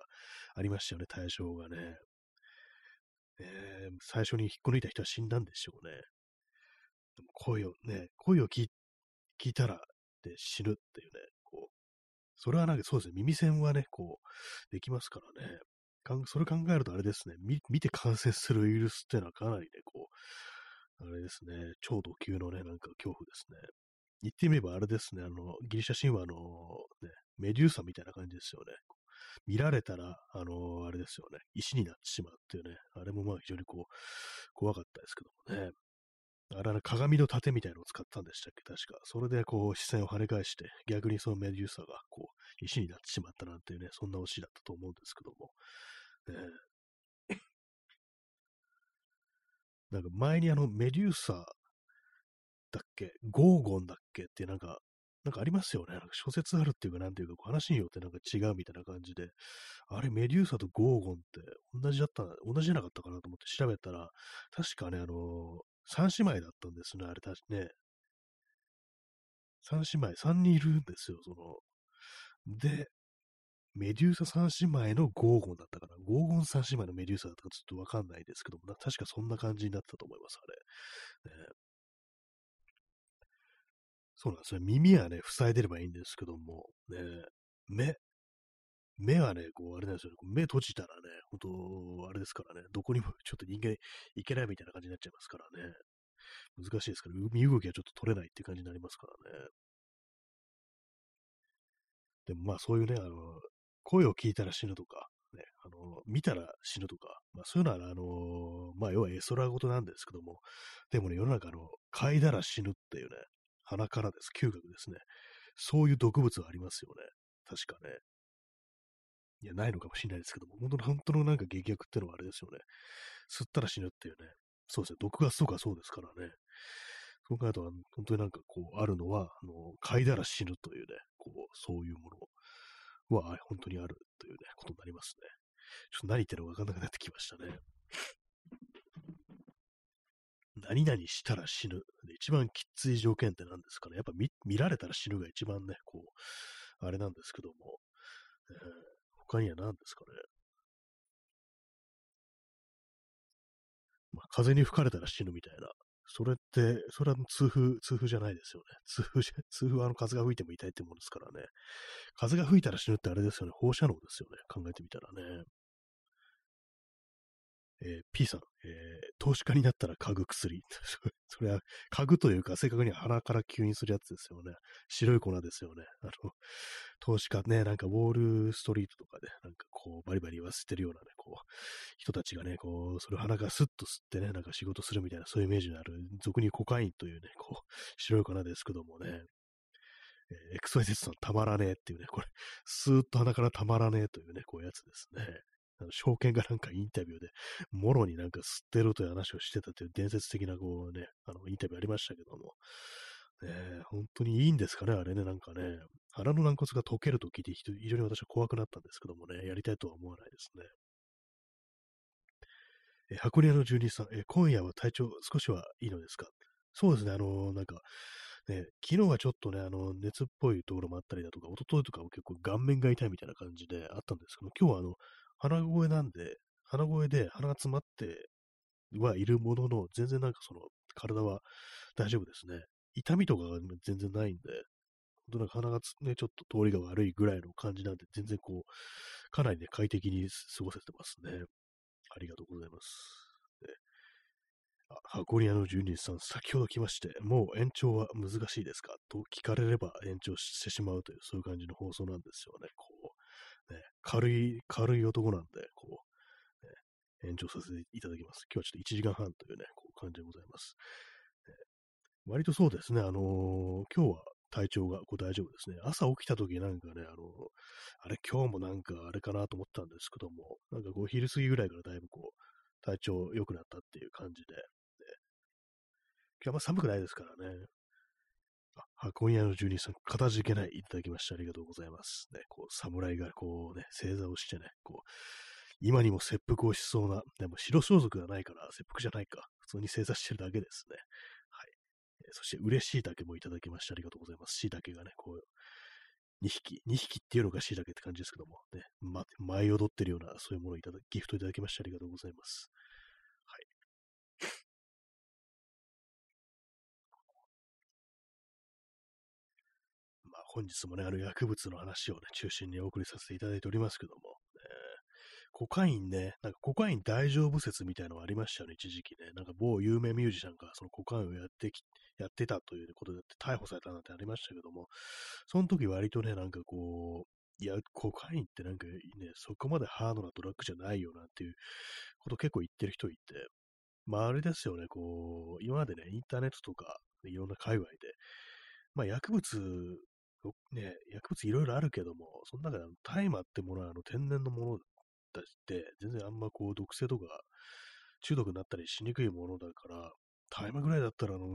Speaker 1: ありましたよね、対象がね。えー、最初に引っこ抜いた人は死んだんでしょうね。でも声をね、声を聞いたらで死ぬっていうね、こう、それはなんかそうですね、耳栓はね、こう、できますからね。それ考えるとあれですね、見て感染するウイルスっていうのはかなりね、こう、あれですね、超度級のね、なんか恐怖ですね。言ってみればあれですね、あの、ギリシャ神話のね、メデューサみたいな感じですよね。見られたら、あの、あれですよね、石になってしまうっていうね、あれもまあ非常にこう、怖かったですけどもね。あれは鏡の盾みたいのを使ったんでしたっけ、確か。それでこう視線を跳ね返して、逆にそのメデューサがこう、石になってしまったなんていうね、そんな推しだったと思うんですけども。ね、なんか前にあのメデューサだっけ？ゴーゴンだっけ？ってなんか、なんかありますよね。なんか諸説あるっていうか、なんていうか、話によってなんか違うみたいな感じで、あれ、メデューサとゴーゴンって同じだった、同じじゃなかったかなと思って調べたら、確かね、あの三姉妹だったんですね、あれ確かね。三姉妹、三人いるんですよ、その。で、メデューサ三姉妹のゴーゴンだったかな。ゴーゴン三姉妹のメデューサだったかちょっとわかんないですけども、確かそんな感じになったと思います、あれ。ね、そうなんですよ。耳はね、塞いでればいいんですけども、ね、目、目はね、こう、あれなんですよね、目閉じたらね、本当あれですからね、どこにもちょっと人間行けないみたいな感じになっちゃいますからね。難しいですから、身動きはちょっと取れないっていう感じになりますからね。でもまあそういうね、あの、声を聞いたら死ぬとか、ね、あの、見たら死ぬとか、まあそういうのは、あの、まあ要は絵空事なんですけども、でもね、世の中の、嗅いだら死ぬっていうね、鼻からです、嗅覚ですね。そういう毒物はありますよね。確かね。いや、ないのかもしれないですけども、本当の、本当のなんか劇薬ってのはあれですよね。吸ったら死ぬっていうね。そうですね。毒ガスとかそうですからね。そう考えると、本当になんかこう、あるのは、あの、嗅いだら死ぬというね、こう、そういうものは、本当にあるというね、ことになりますね。ちょっと何言ってるかわかんなくなってきましたね。何々したら死ぬ。で一番きつい条件って何ですかね。やっぱ見見られたら死ぬが一番ね、こう、あれなんですけども、えー、他には何ですかね。まあ、風に吹かれたら死ぬみたいな。それって、それは痛風、痛風じゃないですよね。痛風じゃ、痛風はあの風が吹いても痛いってもんですからね。風が吹いたら死ぬってあれですよね。放射能ですよね。考えてみたらね。えー、P さん、えー、投資家になったら嗅ぐ薬。それは、嗅ぐというか、正確には鼻から吸引するやつですよね。白い粉ですよね。あの、投資家ね、なんかウォールストリートとかで、なんかこう、バリバリ言わせてるようなね、こう、人たちがね、こう、それを鼻からスッと吸ってね、なんか仕事するみたいな、そういうイメージのある、俗にコカインというね、こう、白い粉ですけどもね、え、XYZ さんたまらねえっていうね、これ、スーッと鼻からたまらねえというね、こういうやつですね。あの証券がなんかインタビューで、もろになんか吸ってるという話をしてたという伝説的なこうね、あのインタビューありましたけども、ね、本当にいいんですかね、あれね、なんかね、腹の軟骨が溶けると聞いて非常に私は怖くなったんですけどもね、やりたいとは思わないですね。え箱根屋の住人さん、え今夜は体調少しはいいのですか？そうですね、あのなんか、ね、昨日はちょっとね、あの、熱っぽいところもあったりだとか、一昨日とかも結構顔面が痛いみたいな感じであったんですけど、今日はあの、鼻声なんで、鼻声で鼻が詰まってはいるものの、全然なんかその、体は大丈夫ですね。痛みとかが全然ないんで、本当なんか鼻がね、ちょっと通りが悪いぐらいの感じなんで、全然こう、かなりね、快適に過ごせてますね。ありがとうございます。ね、あ箱庭の住人さん、先ほど来まして、もう延長は難しいですか？と聞かれれば延長してしまうという、そういう感じの放送なんですよね。こう、ね、軽い、軽い男なんで、こう、ね延長させていただきます。今日はちょっと1時間半というね、こう感じでございます。割とそうですね、あのー、今日は体調がこう大丈夫ですね。朝起きた時なんかね、あのー、あれ今日もなんかあれかなと思ったんですけども、なんかこう昼過ぎぐらいからだいぶこう、体調良くなったっていう感じで、ね、今日はま寒くないですからね。あ、箱庭の住人さん、かたじけないいただきましてありがとうございます。ね、こう、侍がこうね、正座をしてね、こう、今にも切腹をしそうな、でも白装束がないから切腹じゃないか。普通に正座してるだけですね。はいえそして嬉しいだけもいただきましてありがとうございます。しいたけがね、こう、2匹、2匹っていうのがしいたけって感じですけども、ね、ま、舞い踊ってるような、そういうものをいただギフトいただきましてありがとうございます。本日もね、あの薬物の話をね、中心にお送りさせていただいておりますけども、コカインね、なんかコカイン大丈夫説みたいなのがありましたよね、一時期ね。なんか某有名ミュージシャンがそのコカインをやってき、やってたということで逮捕されたなんてありましたけども、その時割とね、なんかこう、いや、コカインってなんかね、そこまでハードなドラッグじゃないよなっていうこと結構言ってる人いて、まああれですよね、こう、今までね、インターネットとか、いろんな界隈で、まあ薬物ね、薬物いろいろあるけども、その中で大麻ってものはあの天然のものったりして、全然あんまこう毒性とか中毒になったりしにくいものだから、大麻ぐらいだったら、あの、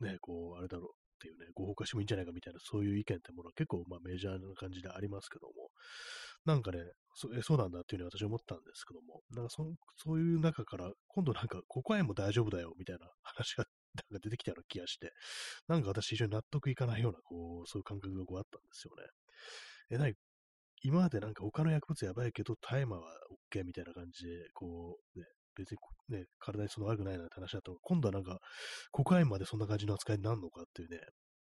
Speaker 1: ね、こう、あれだろうっていうね、合法化してもいいんじゃないかみたいな、そういう意見ってものは結構、まあ、メジャーな感じでありますけども、なんかね、そえそうなんだっていうふうに私は思ったんですけども、なんかそそういう中から、今度なんか、コカイも大丈夫だよみたいな話がなんか出てきたような気がして、なんか私非常に納得いかないような、こう、そういう感覚がこうあったんですよね。え、なに、今までなんか他の薬物やばいけど、大麻は OK みたいな感じで、こう、ね、別にね、体にその悪くないなって話だと、今度はなんか、コカインまでそんな感じの扱いになるのかっていうね、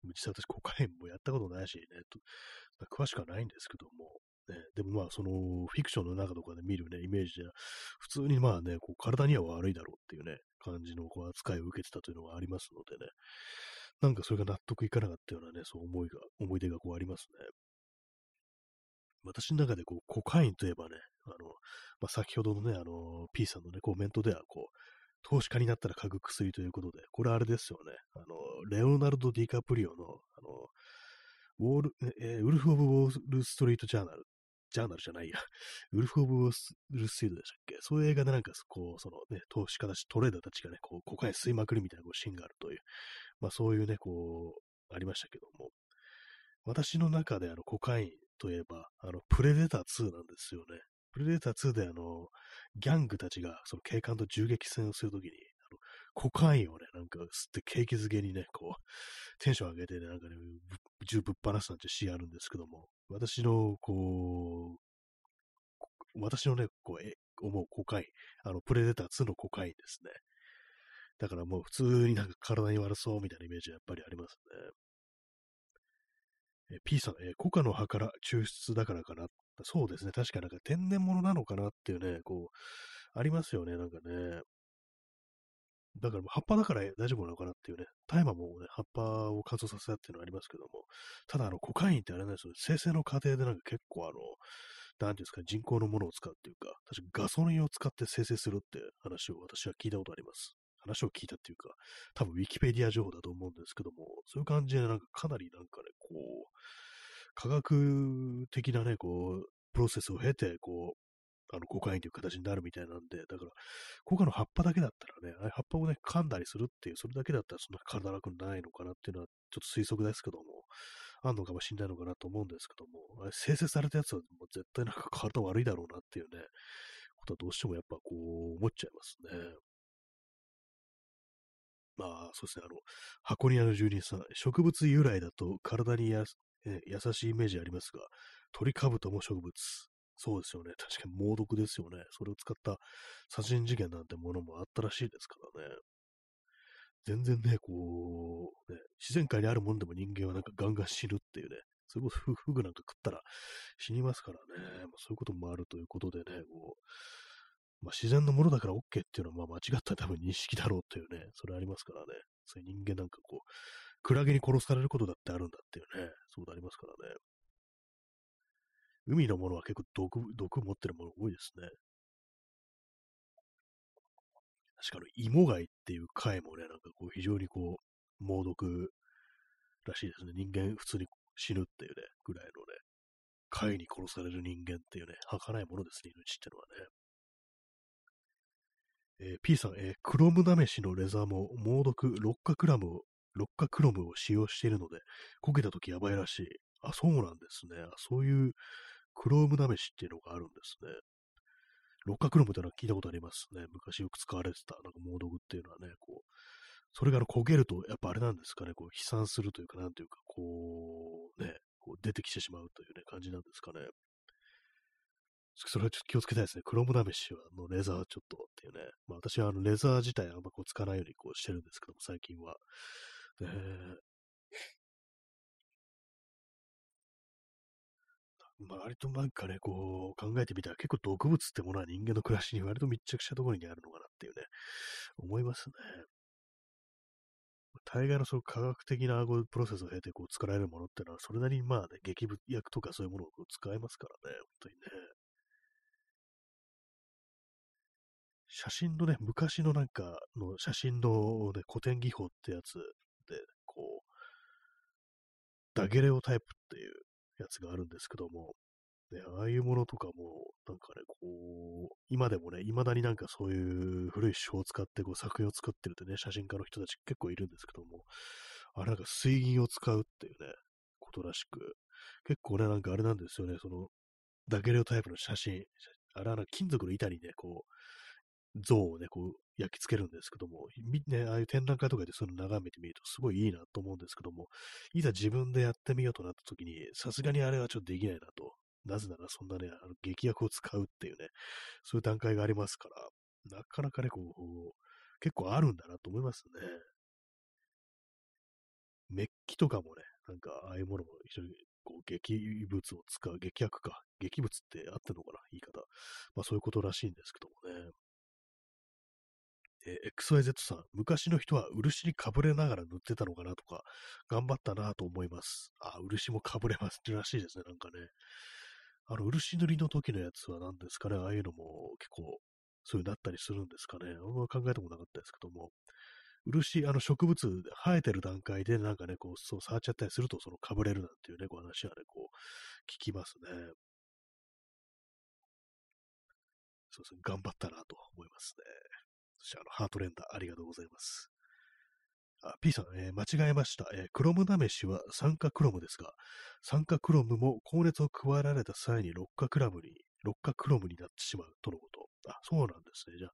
Speaker 1: 実際私コカインもやったことないしね、と詳しくはないんですけども、ね、でもまあ、その、フィクションの中とかで見るね、イメージで、普通にまあね、こう体には悪いだろうっていうね、感じのこう扱いを受けてたというのがありますのでね、なんかそれが納得いかなかったようなね、そう思いが、思い出がこうありますね。私の中でこうコカインといえばね、あの、まあ、先ほどのね、あの、P さんのね、コメントでは、こう、投資家になったら嗅ぐ薬ということで、これあれですよね、あの、レオナルド・ディカプリオの、あの、ウォール、えー、ウルフ・オブ・ウォール・ストリート・ジャーナル、ジャーナルじゃないや、ウルフ・オブ・ウル・ストリートでしたっけ？そういう映画でなんか、こう、そのね、投資家たち、トレーダーたちがね、こう、コカイン吸いまくりみたいなこうシーンがあるという、まあそういうね、こう、ありましたけども、私の中であのコカインといえば、あの、プレデター2なんですよね。プレデター2であの、ギャングたちがその警官と銃撃戦をするときに、コカインをね、なんか吸って景気づけにね、こう、テンション上げてね、なんかね、銃ぶっ放すなんてシーンあるんですけども、私の、こう、私のね、こう、え、思うコカイン、あの、プレデター2のコカインですね。だからもう普通になんか体に悪そうみたいなイメージはやっぱりありますね。え P さん、えコカの葉から抽出だからかな。そうですね。確かなんか天然物なのかなっていうね、こう、ありますよね。なんかね。だから葉っぱだから大丈夫なのかなっていうね。大麻もね、葉っぱを乾燥させたっていうのはありますけども。ただ、あの、コカインってあれなんですよ。生成の過程でなんか結構あの、なんていうんですか、人工のものを使うっていうか、確かガソリンを使って生成するって話を私は聞いたことあります。話を聞いたっていうか、多分ウィキペディア情報だと思うんですけども、そういう感じでなんかかなりなんかね、こう、科学的なね、こう、プロセスを経て、こう、あの、コカインという形になるみたいなんで、だから、コカの葉っぱだけだったらね、葉っぱをね、噛んだりするっていう、それだけだったらそんな体楽ないのかなっていうのは、ちょっと推測ですけども、あんのかもしれないのかなと思うんですけども、あれ生成されたやつはもう絶対なんか体悪いだろうなっていうね、ことはどうしてもやっぱこう思っちゃいますね。まあ、そうですね、あの、箱庭の住人さん、植物由来だと体にや、え優しいイメージありますが、鳥かぶとも植物。そうですよね。確かに猛毒ですよね。それを使った殺人事件なんてものもあったらしいですからね。全然ね、こう、ね、自然界にあるもんでも人間はなんかガンガン死ぬっていうね、それこそフグなんか食ったら死にますからね、まあ、そういうこともあるということでね、こう、まあ、自然のものだから OK っていうのはまあ間違った多分認識だろうっていうね、それありますからね。そういう人間なんかこう、クラゲに殺されることだってあるんだっていうね、そうありますからね。海のものは結構毒、毒持ってるもの多いですね。確かあの、芋貝っていう貝もね、なんかこう非常にこう、猛毒らしいですね。人間普通に死ぬっていうね、ぐらいのね、貝に殺される人間っていうね、儚いものですね、命ってのはね。えー、P さん、えー、クロムナメシのレザーも猛毒ロッカクラムを、ロッカクロムを使用しているので、焦げた時やばいらしい。あ、そうなんですね。そういうクロームナメシっていうのがあるんですね。六角ロムってのは聞いたことありますね。昔よく使われてた、なんか猛毒っていうのはね、こう、それがあの焦げると、やっぱあれなんですかね、こう飛散するというか、なんというか、こう、ね、こう出てきてしまうというね、感じなんですかね。それはちょっと気をつけたいですね。クロムダメシは、のレザーちょっとっていうね。まあ私はあのレザー自体あんまこう使わないようにこうしてるんですけども、最近は。まあ、割となんかね、こう考えてみたら結構毒物ってものは人間の暮らしに割と密着したところにあるのかなっていうね、思いますね。大概のその科学的なプロセスを経てこう作られるものってのは、それなりにまあね、劇薬とかそういうものを使えますからね、本当にね。写真のね、昔のなんかの写真の、ね、古典技法ってやつで、こう、ダゲレオタイプっていうやつがあるんですけども、ね、ああいうものとかも、なんかね、こう、今でもね、未だになんかそういう古い手法を使ってこう作品を作ってるってね、写真家の人たち結構いるんですけども、あれなんか水銀を使うっていうね、ことらしく、結構ね、なんかあれなんですよね、その、ダゲレオタイプの写真、あれは金属の板にね、こう、像をね、こう、焼き付けるんですけども、ね、ああいう展覧会とかでその眺めてみるとすごいいいなと思うんですけども、いざ自分でやってみようとなった時に、さすがにあれはちょっとできないなと。なぜならそんなね、あの劇薬を使うっていうね、そういう段階がありますから、なかなかね、こう、結構あるんだなと思いますね。メッキとかもね、なんかああいうものも一緒にこう劇物を使う、劇薬か。劇物ってあってんのかな言い方。まあそういうことらしいんですけどもね。えー、XYZ さん、昔の人は漆にかぶれながら塗ってたのかなとか、頑張ったなと思います。あ、漆もかぶれますってらしいですね、なんかね。あの、漆塗りの時のやつは何ですかね、ああいうのも結構、そういうなったりするんですかね。あんま考えたことなかったですけども、漆、あの植物生えてる段階でなんかね、こう、そう触っちゃったりすると、そのかぶれるなんていうね、こう話はね、こう、聞きますね。そうですね、頑張ったなと思いますね。そしてあの、ハートレンダーありがとうございます。あ、P さん、えー、間違えました。えー、クロムなめしは酸化クロムですが、酸化クロムも高熱を加えられた際に六化クラムに、六化クロムになってしまうとのこと。あ、そうなんですね。じゃあ、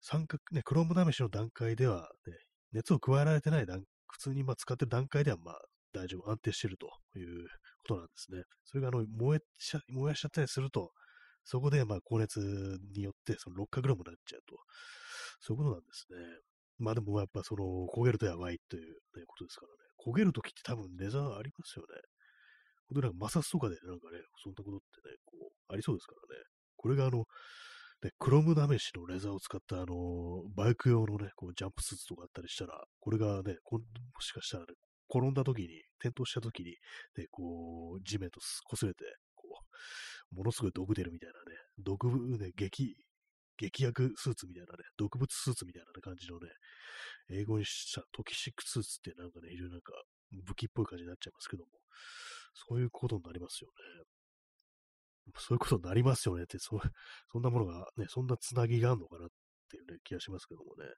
Speaker 1: 酸化、ね、クロムなめしの段階では、ね、熱を加えられてない段、普通にまあ使ってる段階ではまあ大丈夫、安定してるということなんですね。それがあの燃えちゃ、燃やしちゃったりすると、そこでまあ高熱によってその六化クロムになっちゃうと。そういうことなんですね。まあでもやっぱその焦げるとやばいという、ことですからね。焦げるときって多分レザーありますよね。本当なんか摩擦とかでなんかね、そんなことってね、こう、ありそうですからね。これがあの、ね、クロム試しのレザーを使ったあの、バイク用のね、こうジャンプスーツとかあったりしたら、これがね、もしかしたらね、転んだ時に、転倒した時に、ね、こう、地面と擦れて、こう、ものすごい毒出るみたいなね、毒、ね、激、劇薬スーツみたいなね、毒物スーツみたいな感じのね、英語にしたトキシックスーツってなんかね、非常になんか武器っぽい感じになっちゃいますけども、そういうことになりますよね。そういうことになりますよねって、そそんなものがね、そんなつなぎがあるのかなっていうね、気がしますけどもね。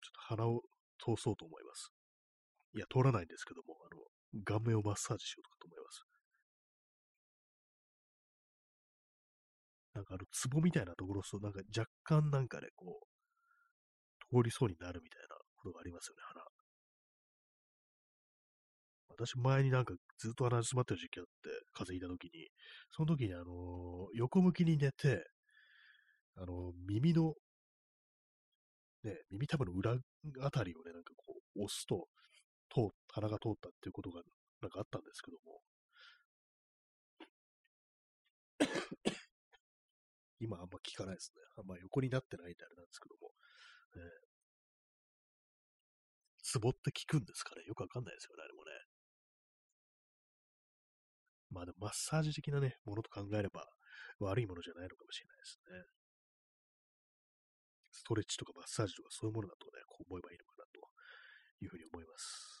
Speaker 1: ちょっと鼻を通そうと思います。いや、通らないんですけども、あの、顔面をマッサージしようとかと思います。かあの、壺みたいなところと、なんか若干なんかね、こう、通りそうになるみたいなことがありますよね、鼻。私前になんかずっと鼻詰まってる時期あって、風邪ひいた時に、その時にあの、横向きに寝て、あの、耳の、ね、耳たぶの裏あたりをね、なんかこう、押すと、通、鼻が通ったっていうことがなんかあったんですけども、今あんま聞かないですね。あんま横になってないんであれなんですけども。えツボって効くんですかねよくわかんないですよね、あれもね。まあでもマッサージ的なね、ものと考えれば、悪いものじゃないのかもしれないですね。ストレッチとかマッサージとかそういうものだとね、こう思えばいいのかなというふうに思います。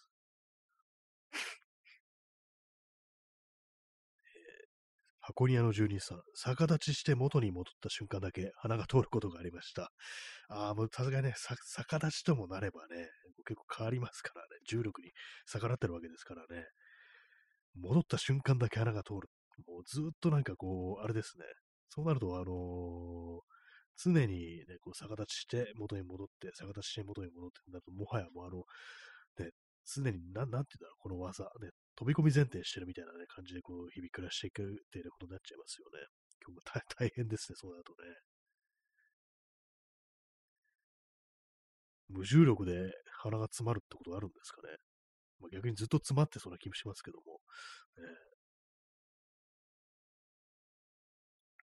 Speaker 1: 箱庭の住人さん、逆立ちして元に戻った瞬間だけ鼻が通ることがありました。ああ、もうさすがにね、逆立ちともなればね、結構変わりますからね、重力に逆らってるわけですからね、戻った瞬間だけ鼻が通る。もうずっとなんかこう、あれですね、そうなると、あのー、常にね、こう逆立ちして元に戻って、逆立ちして元に戻ってなると、もはやもうあの、ね、常にな、なんて言うんだろう、この技、ね、飛び込み前提してるみたいな、ね、感じでこう日々暮らしていくっていうことになっちゃいますよね。今日も大変ですね、そうだとね。無重力で鼻が詰まるってことあるんですかね。まあ、逆にずっと詰まってそうな気もしますけども。ね、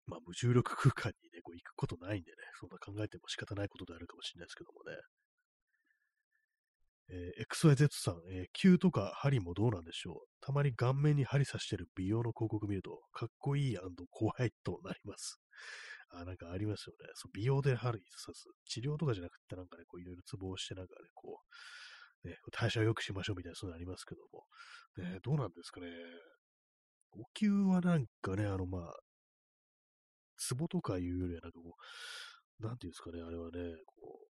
Speaker 1: まあ、無重力空間にね、こう行くことないんでね、そんな考えても仕方ないことであるかもしれないですけどもね。えー、XYZ さん、えー、球とか針もどうなんでしょうたまに顔面に針刺してる美容の広告見ると、かっこいい怖いとなります。あ、なんかありますよね。そう美容で針刺す。治療とかじゃなくて、なんかね、こういろいろツボをして、なんかね、こう、ね、代謝を良くしましょうみたいな、そういうのありますけども。ね、どうなんですかね。お灸はなんかね、あの、まあ、ツボとかいうよりは、なんかこう、なんていうんですかね、あれはね、こ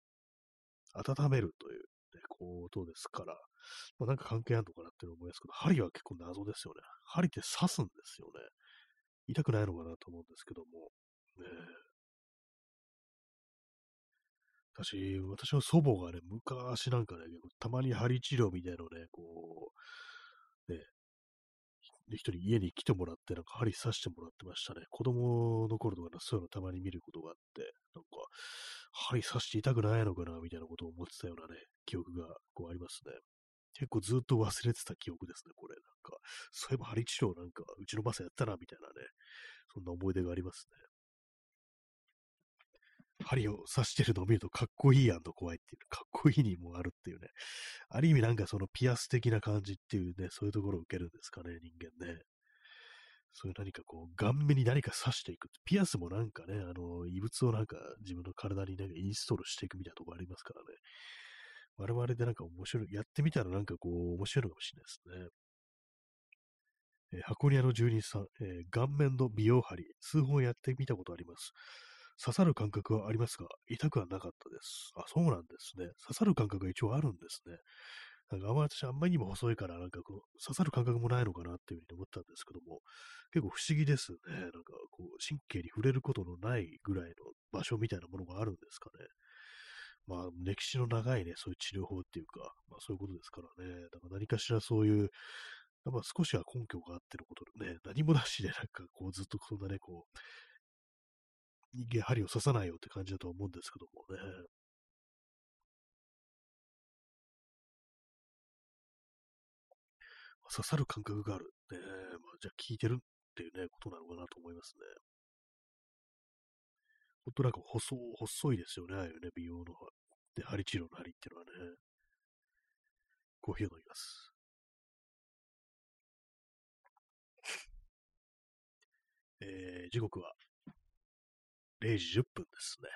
Speaker 1: う、温めるという、ことですから、まあ、なんか関係あるのかなって思いますけど、針は結構謎ですよね。針って刺すんですよね。痛くないのかなと思うんですけども。ね私、私の祖母がね、昔なんかね、たまに針治療みたいのね、こう、ね、一人家に来てもらって、なんか針刺してもらってましたね。子供の頃とか、そういうのたまに見ることがあって、なんか、針刺して痛くないのかな、みたいなことを思ってたようなね、記憶がこうありますね。結構ずっと忘れてた記憶ですね、これ。なんか、そういえば針治療なんか、うちのバスやったな、みたいなね、そんな思い出がありますね。針を刺してるのを見るとかっこいいやんと怖いっていう、かっこいいにもあるっていうね。ある意味なんかそのピアス的な感じっていうね、そういうところを受けるんですかね、人間ね。そういう何かこう、顔面に何か刺していく。ピアスもなんかね、あの、異物をなんか自分の体になんかインストールしていくみたいなとこありますからね。我々でなんか面白い、やってみたらなんかこう、面白いのかもしれないですね。えー、箱庭の住人さん、えー、顔面の美容針、数本やってみたことあります。刺さる感覚はありますが、痛くはなかったです。あ、そうなんですね。刺さる感覚が一応あるんですね。なんかあんまり私あんまりにも細いから、なんかこう、刺さる感覚もないのかなっていうふうに思ったんですけども、結構不思議ですね。なんかこう、神経に触れることのないぐらいの場所みたいなものがあるんですかね。まあ、歴史の長いね、そういう治療法っていうか、まあそういうことですからね。だから何かしらそういう、まあ少しは根拠があってのことでね、何もなしでなんかこうずっとそんなね、こう、人間針を刺さないよって感じだと思うんですけどもね。刺さる感覚がある。ね、まあ、じゃあ効いてるっていうね、ことなのかなと思いますね。ほんとなんか細、細いですよね、ああいうね、美容の、で、針治療の針っていうのはね。コーヒーを飲みます。えー、時刻は0時10分ですね。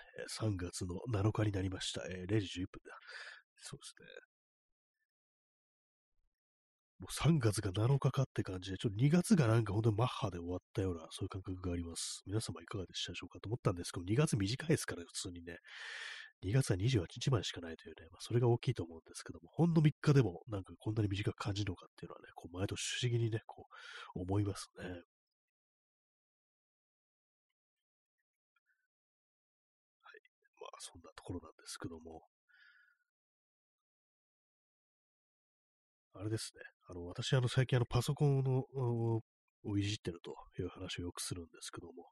Speaker 1: 3月の7日になりました。えー、0時11分だ。そうですね。もう3月が7日かって感じで、ちょっと2月がなんか本当にマッハで終わったような、そういう感覚があります。皆様いかがでしたでしょうかと思ったんですけど、2月短いですから、普通にね。2月は28日までしかないというね、まあ、それが大きいと思うんですけども、ほんの3日でもなんかこんなに短く感じるのかっていうのはね、こう毎年不思議にね、こう思いますね。ころなんですけども、あれですね、あの、私、あの、最近、あの、パソコンのをいじってるという話をよくするんですけども、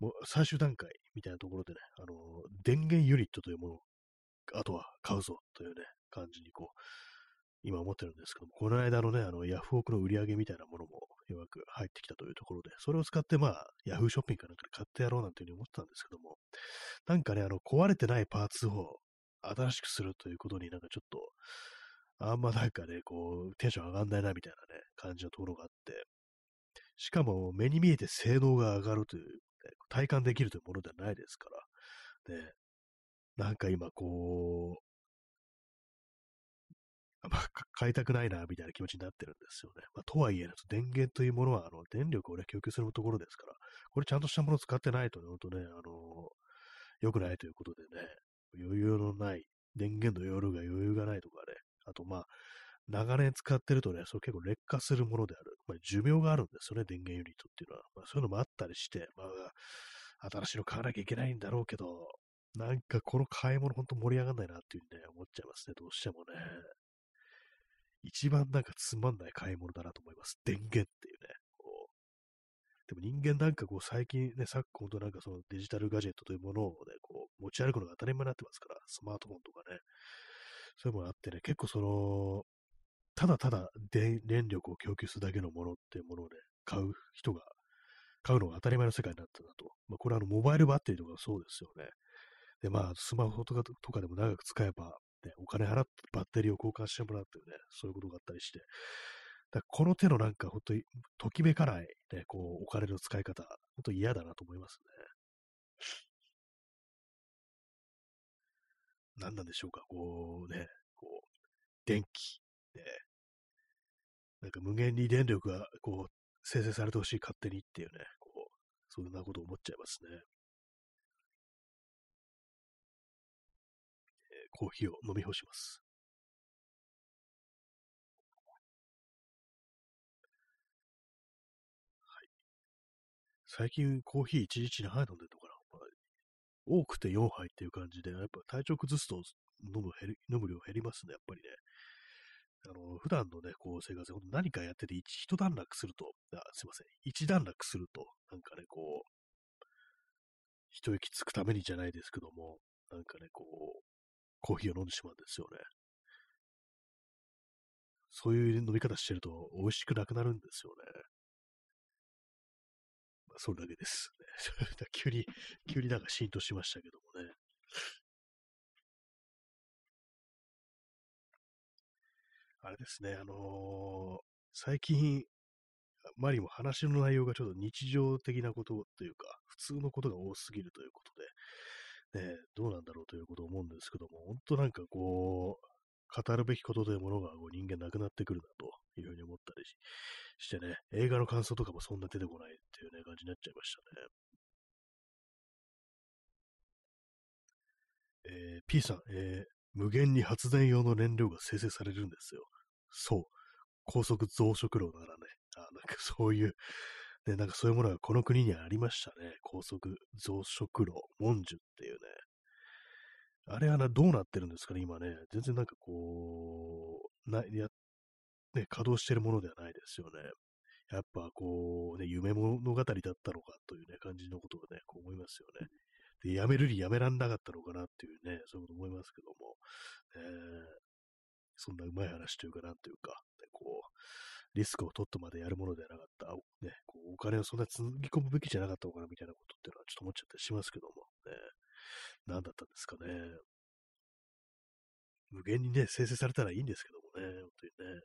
Speaker 1: もう最終段階みたいなところでね、あの、電源ユニットというものを、あとは買うぞというね、感じにこう、今思ってるんですけども、この間のね、あの、ヤフオクの売り上げみたいなものも、ようやく入ってきたというところで、それを使って、まあ、ヤフーショッピングかなんかで買ってやろうなんていうふうに思ってたんですけども、なんかね、あの、壊れてないパーツを新しくするということになんかちょっと、あんまなんかね、こう、テンション上がんないなみたいなね、感じのところがあって、しかも目に見えて性能が上がるという体感できるというものではないですから。で、なんか今こう、ま、買いたくないな、みたいな気持ちになってるんですよね。まあ、とはいえ、電源というものは、あの、電力をね、供給するところですから、これちゃんとしたものを使ってないとね、とね、あの良くないということでね、余裕のない、電源の容量が余裕がないとかね、あとまあ、長年使ってるとね、それ結構劣化するものである。まあ、寿命があるんですよね、電源ユニットっていうのは。まあ、そういうのもあったりして、まあ、新しいの買わなきゃいけないんだろうけど、なんかこの買い物ほんと盛り上がんないなっていうね、思っちゃいますね、どうしてもね。一番なんかつまんない買い物だなと思います。電源っていうね。こうでも人間なんかこう最近ね、昨今となんかそのデジタルガジェットというものをね、こう持ち歩くのが当たり前になってますから、スマートフォンとかね。そういうものあってね、結構その、ただただ電力を供給するだけのものっていうものをね、買う人が、買うのが当たり前の世界になったなと。まあ、これはあの、モバイルバッテリーとかそうですよね。で、まあ、スマホとかとかでも長く使えば、ね、お金払ってバッテリーを交換してもらうっていうね、そういうことがあったりして、だこの手のなんか、ほんと、ときめかない、ね、こう、お金の使い方、ほんと嫌だなと思いますね。何なんでしょうか、こうね、こう、電気、ね、なんか無限に電力が、こう、生成されてほしい勝手にっていうね、こう、そんなこと思っちゃいますね。コーヒーを飲み干します。はい。最近コーヒー1日に杯飲んでるのかな、まあ、多くて4杯っていう感じで、やっぱ体調崩すと飲む減飲む量減りますね、やっぱりね。あの、普段のね、こう生活で何かやってて一一段落すると、あすいません、一段落すると、なんかね、こう、一息つくためにじゃないですけども、なんかね、こう、コーヒーを飲んでしまうんですよね。そういう飲み方してると美味しくなくなるんですよね。まあ、それだけです、ね。急に、急になんか浸透しましたけどもね。あれですね、あのー、最近、マリも話の内容がちょっと日常的なことというか、普通のことが多すぎるということで、ね、どうなんだろうということを思うんですけども、本当なんかこう、語るべきことというものがこう人間なくなってくるなというふうに思ったりしてね、映画の感想とかもそんな出てこないっていうね、感じになっちゃいましたね。えー、P さん、えー、無限に発電用の燃料が生成されるんですよ。そう。高速増殖炉ならね、あなんかそういうで、なんかそういうものがこの国にはありましたね。高速増殖炉、モンジュっていうね。あれはな、どうなってるんですかね、今ね。全然なんかこう、な、や、ね、稼働してるものではないですよね。やっぱこう、ね、夢物語だったのかというね、感じのことをね、こう思いますよね。で、やめるにやめらんなかったのかなっていうね、そういうこと思いますけども、えー、そんなうまい話というか、なんというか、ね、こう、リスクを取ってまでやるものではなかった。ね、こうお金をそんなにつぎ込むべきじゃなかったのかなみたいなことっていうのはちょっと思っちゃったりしますけども、ね、何だったんですかね。無限にね、生成されたらいいんですけどもね、本当にね。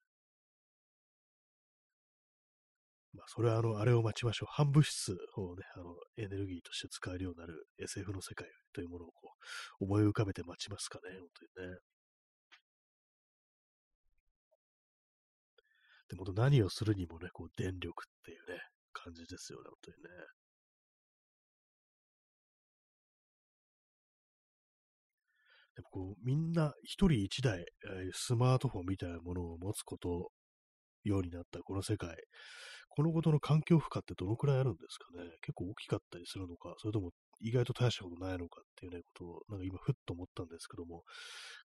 Speaker 1: まあ、それはあの、あれを待ちましょう。反物質をね、あの、エネルギーとして使えるようになる SF の世界というものをこう、思い浮かべて待ちますかね、本当にね。でも何をするにもね、こう電力っていうね、感じですよね、本当にね。でもこう、みんな一人一台、スマートフォンみたいなものを持つことようになったこの世界。このことの環境負荷ってどのくらいあるんですかね結構大きかったりするのか、それとも意外と大したことないのかっていうね、ことを、なんか今ふっと思ったんですけども、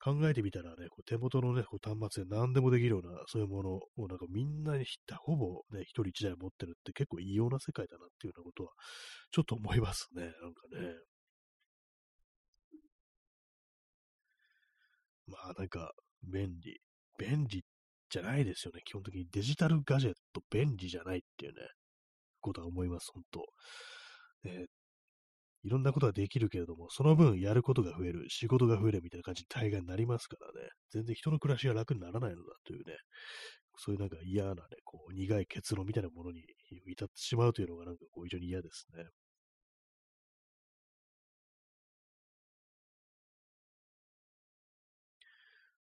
Speaker 1: 考えてみたらね、こう手元のね、こう端末で何でもできるような、そういうものをなんかみんなにほぼね、一人一台持ってるって結構異様な世界だなっていうようなことは、ちょっと思いますね、なんかね。まあなんか、便利。便利じゃないですよね。基本的にデジタルガジェット便利じゃないっていうね、ことは思います、本当ね、いろんなことができるけれども、その分やることが増える、仕事が増えるみたいな感じに大概になりますからね、全然人の暮らしが楽にならないのだというね、そういうなんか嫌なね、こう、苦い結論みたいなものに至ってしまうというのがなんかこう、非常に嫌ですね。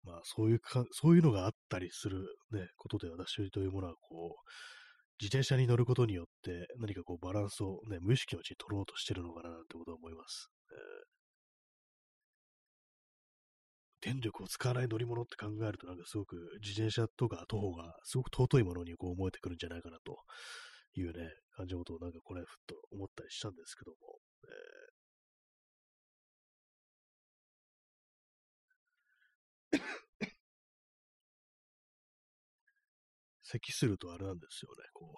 Speaker 1: まあ、そういうか、そういうのがあったりするね、ことで私というものは、こう、自転車に乗ることによって何かこうバランスをね、無意識のうちに取ろうとしてるのかななんてことは思います。えー、電力を使わない乗り物って考えるとなんかすごく自転車とか徒歩がすごく尊いものにこう思えてくるんじゃないかなというね、感じのことをなんかこれふっと思ったりしたんですけども、咳するとあれなんですよね、こ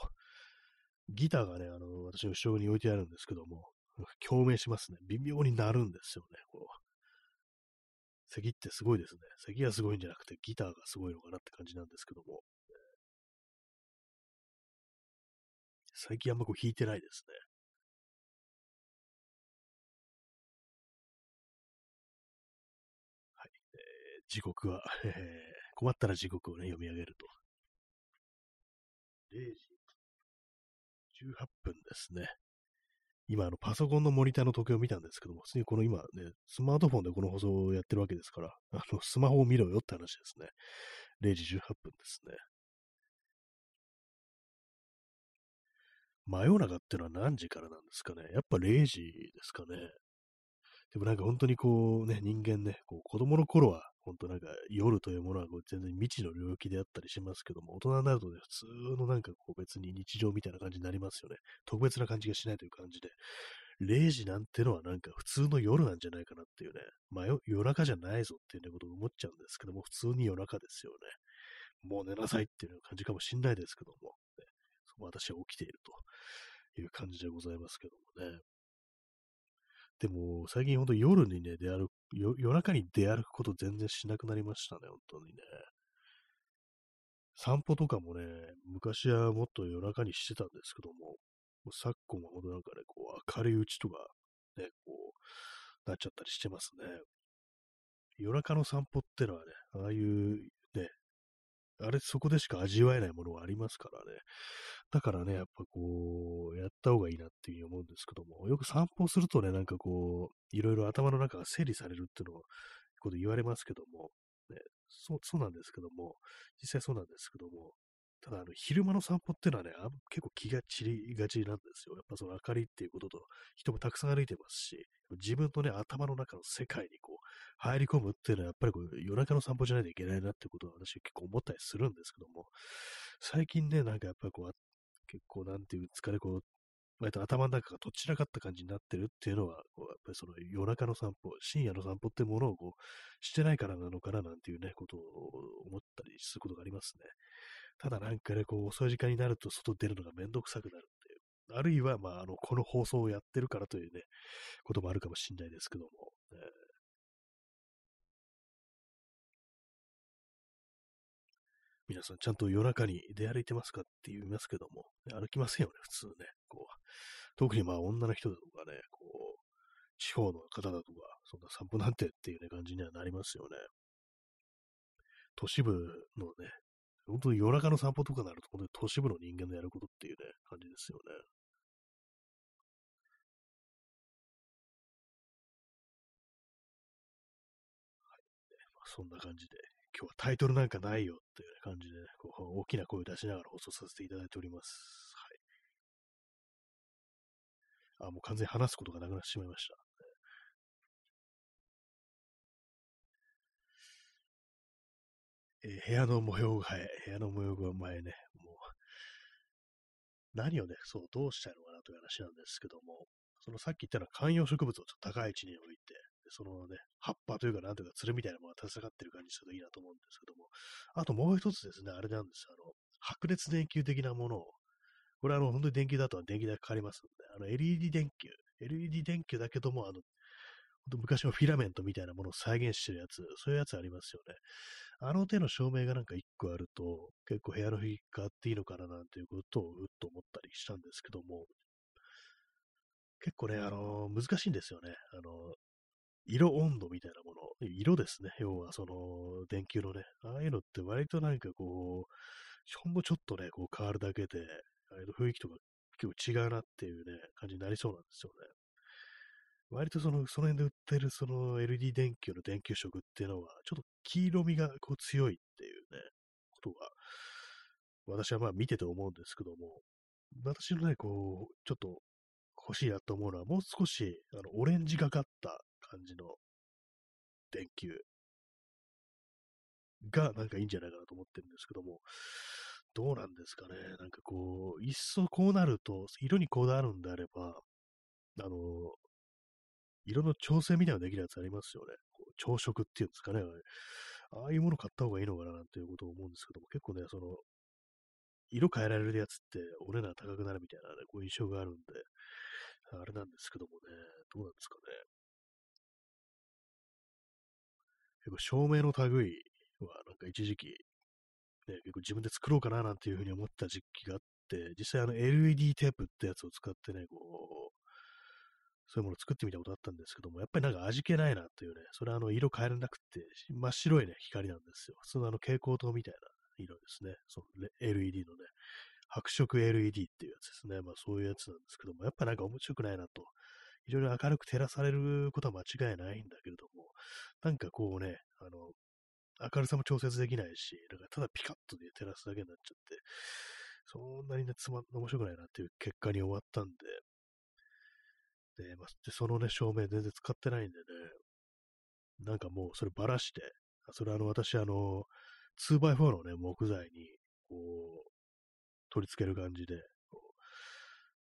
Speaker 1: う、ギターがね、あの、私の後ろに置いてあるんですけども、共鳴しますね。微妙になるんですよね、こう。咳ってすごいですね。咳がすごいんじゃなくて、ギターがすごいのかなって感じなんですけども。最近あんまこう弾いてないですね。はい。えー、時刻は、えー、困ったら時刻をね、読み上げると。0時18分ですね。今、あの、パソコンのモニターの時計を見たんですけども、普通にこの今ね、スマートフォンでこの放送をやってるわけですから、あの、スマホを見ろよって話ですね。0時18分ですね。真夜中ってのは何時からなんですかね？やっぱ0時ですかね。でもなんか本当にこうね、人間ね、こう子供の頃は、本当なんか夜というものはこう全然未知の領域であったりしますけども、大人になるとね、普通のなんかこう別に日常みたいな感じになりますよね。特別な感じがしないという感じで。0時なんてのはなんか普通の夜なんじゃないかなっていうね。まあ夜中じゃないぞっていうねことを思っちゃうんですけども、普通に夜中ですよね。もう寝なさいっていう感じかもしんないですけども、ね、私は起きているという感じでございますけどもね。でも、最近ほんと夜にね、出歩く、夜中に出歩くこと全然しなくなりましたね、本当にね。散歩とかもね、昔はもっと夜中にしてたんですけども、も昨今はほんとなんかね、こう、明るいうちとか、ね、こう、なっちゃったりしてますね。夜中の散歩ってのはね、ああいう、あれ、そこでしか味わえないものがありますからね。だからね、やっぱこう、やった方がいいなっていうふうに思うんですけども、よく散歩するとね、なんかこう、いろいろ頭の中が整理されるっていうのを、こと言われますけども、ね、そう、そうなんですけども、実際そうなんですけども、ただ、あの、昼間の散歩っていうのはね、結構気が散りがちなんですよ。やっぱその明かりっていうことと、人もたくさん歩いてますし、自分のね、頭の中の世界にこう、入り込むっていうのは、やっぱりこう、夜中の散歩じゃないといけないなってことは私結構思ったりするんですけども、最近ね、なんかやっぱりこう、結構なんていうんですかね、こう、割と頭の中がどちらかった感じになってるっていうのは、こうやっぱりその夜中の散歩、深夜の散歩ってものをこうしてないからなのかななんていうね、ことを思ったりすることがありますね。ただなんかね、こう遅い時間になると外出るのがめんどくさくなるっていう。あるいは、まあ、あの、この放送をやってるからというね、こともあるかもしれないですけども、え、皆さんちゃんと夜中に出歩いてますかって言いますけども、歩きませんよね、普通ね。こう特にまあ女の人とかね、こう、地方の方だとか、そんな散歩なんてっていうね、感じにはなりますよね。都市部のね、本当に夜中の散歩とかになると、本当に都市部の人間のやることっていうね、感じですよね。はい。まあ、そんな感じで、今日はタイトルなんかないよていう感じで、こう大きな声を出しながら放送させていただいております。はい。あ、もう完全に話すことがなくなってしまいました。えー、部屋の模様替え、部屋の模様替え前ね、もう、何をね、そう、どうしたいのかなという話なんですけども、そのさっき言ったのは観葉植物をちょっと高い位置に置いて、そのね、葉っぱというか、なんというか、つるみたいなものが立ち上がってる感じするといいなと思うんですけども、あともう一つですね、あれなんです。よあの、白熱電球的なものを、これはあの、本当に電球だと電気代かかりますんで、あの、LED 電球、LED 電球だけども、あの、昔のフィラメントみたいなものを再現してるやつ、そういうやつありますよね。あの手の照明がなんか一個あると、結構部屋の雰囲気変わっていいのかななんていうことをうっと思ったりしたんですけども、結構ね、あの難しいんですよね。あの色温度みたいなもの、色ですね。要はその電球のね、ああいうのって割となんかこう、ほんのちょっとね、こう変わるだけで、ああいう雰囲気とか結構違うなっていうね、感じになりそうなんですよね。割とその、その辺で売ってるその LED 電球の電球色っていうのは、ちょっと黄色みがこう強いっていうね、ことが、私はまあ見てて思うんですけども、私のね、こう、ちょっと欲しいなと思うのは、もう少し、あの、オレンジがかった感じの電球がなんかいいんじゃないかなと思ってるんですけども、どうなんですかね。なんかこう、いっそこうなると、色にこだわるんであれば、あの、色の調整みたいなのができるやつありますよね。こう朝食っていうんですかね。ああいうもの買った方がいいのかななんていうことを思うんですけども、結構ね、その、色変えられるやつってお値段高くなるみたいなね、こう印象があるんで、あれなんですけどもね、どうなんですかね。結構照明の類はなんか一時期、ね、結構自分で作ろうかななんていうふうに思った時期があって、実際あの LED テープってやつを使ってね、こう、そういうものを作ってみたことあったんですけども、やっぱりなんか味気ないなっていうね、それはあの色変えられなくて、真っ白いね、光なんですよ。普通のあの蛍光灯みたいな色ですね。その LED のね、白色 LED っていうやつですね。まあそういうやつなんですけども、やっぱなんか面白くないなと。非常に明るく照らされることは間違いないんだけれども、なんかこうね、あの、明るさも調節できないし、なんかただピカッとで照らすだけになっちゃって、そんなにね、つま、面白くないなっていう結果に終わったんで、で、まあ、でそのね、照明全然使ってないんでね、なんかもうそればらして、それあの、私あの、2x4 のね、木材に、こう、取り付ける感じで、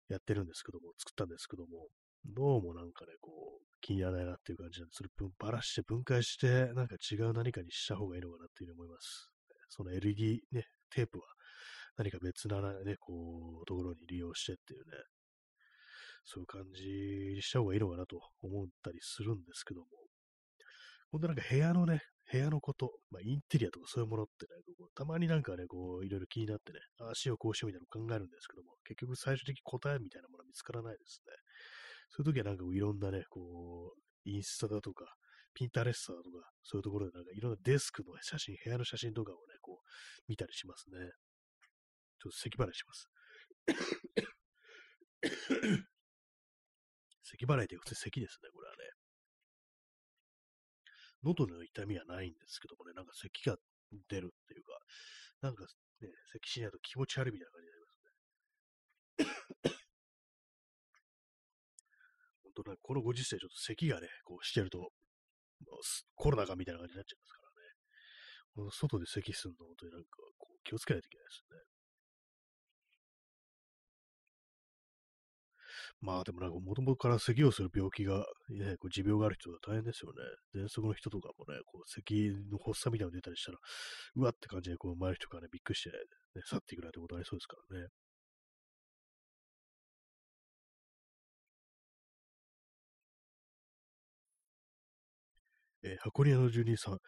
Speaker 1: やってるんですけども、作ったんですけども、どうもなんかね、こう、気に入らないなっていう感じなんで、そればらして分解して、なんか違う何かにした方がいいのかなっていうふうに思います。その LED ね、テープは何か別なね、こう、ところに利用してっていうね、そういう感じにした方がいいのかなと思ったりするんですけども、ほんとなんか部屋のね、部屋のこと、まあ、インテリアとかそういうものってね、こうたまになんかね、こう、いろいろ気になってね、ああしようこうしようみたいなのを考えるんですけども、結局最終的に答えみたいなものは見つからないですね。そういう時はなんかいろんなね、こう、インスタだとか、ピンタレスタだとか、そういうところでなんかいろんなデスクの写真、部屋の写真とかをね、こう、見たりしますね。ちょっと咳払いします。咳払いって普通咳ですね、これはね。喉の痛みはないんですけどもね、なんか咳が出るっていうか、なんかね、咳しないと気持ち悪いみたいな感じになりますね。本当ね、このご時世ちょっと咳がね、こうしてると、コロナかみたいな感じになっちゃいますからね。この外で咳するの、本当になんかこう気をつけないといけないですね。まあでもなんかもともとから咳をする病気が、ね、こう持病がある人は大変ですよね。喘息の人とかもね、こう咳の発作みたいなの出たりしたら、うわって感じでこう周りの人がね、びっくりして、ね、去っていくなんてことありそうですからね。えー、箱庭の住人さん、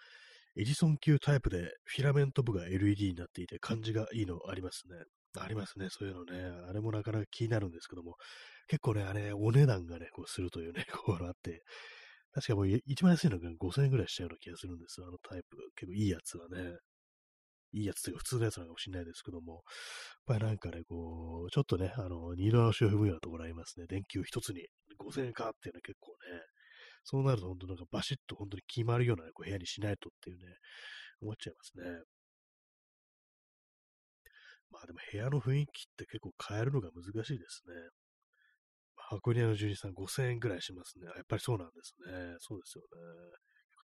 Speaker 1: エジソン級タイプでフィラメント部が LED になっていて感じがいいのありますね。ありますね、そういうのね。あれもなかなか気になるんですけども、結構ね、あれ、お値段がね、こうするというね、こうあって、確かもう一番安いのが5000円ぐらいしちゃうような気がするんですよ、あのタイプ。結構いいやつはね。いいやつというか普通のやつなのかもしれないですけども、やっぱりなんかね、こう、ちょっとね、あの、二度足を踏むようなところありますね。電球一つに5000円かっていうのは結構ね、そうなると本当なんかバシッと本当に決まるような、ね、こう部屋にしないとっていうね、思っちゃいますね。まあでも部屋の雰囲気って結構変えるのが難しいですね。箱庭の住人さん5000円ぐらいしますね。やっぱりそうなんですね。そうですよね。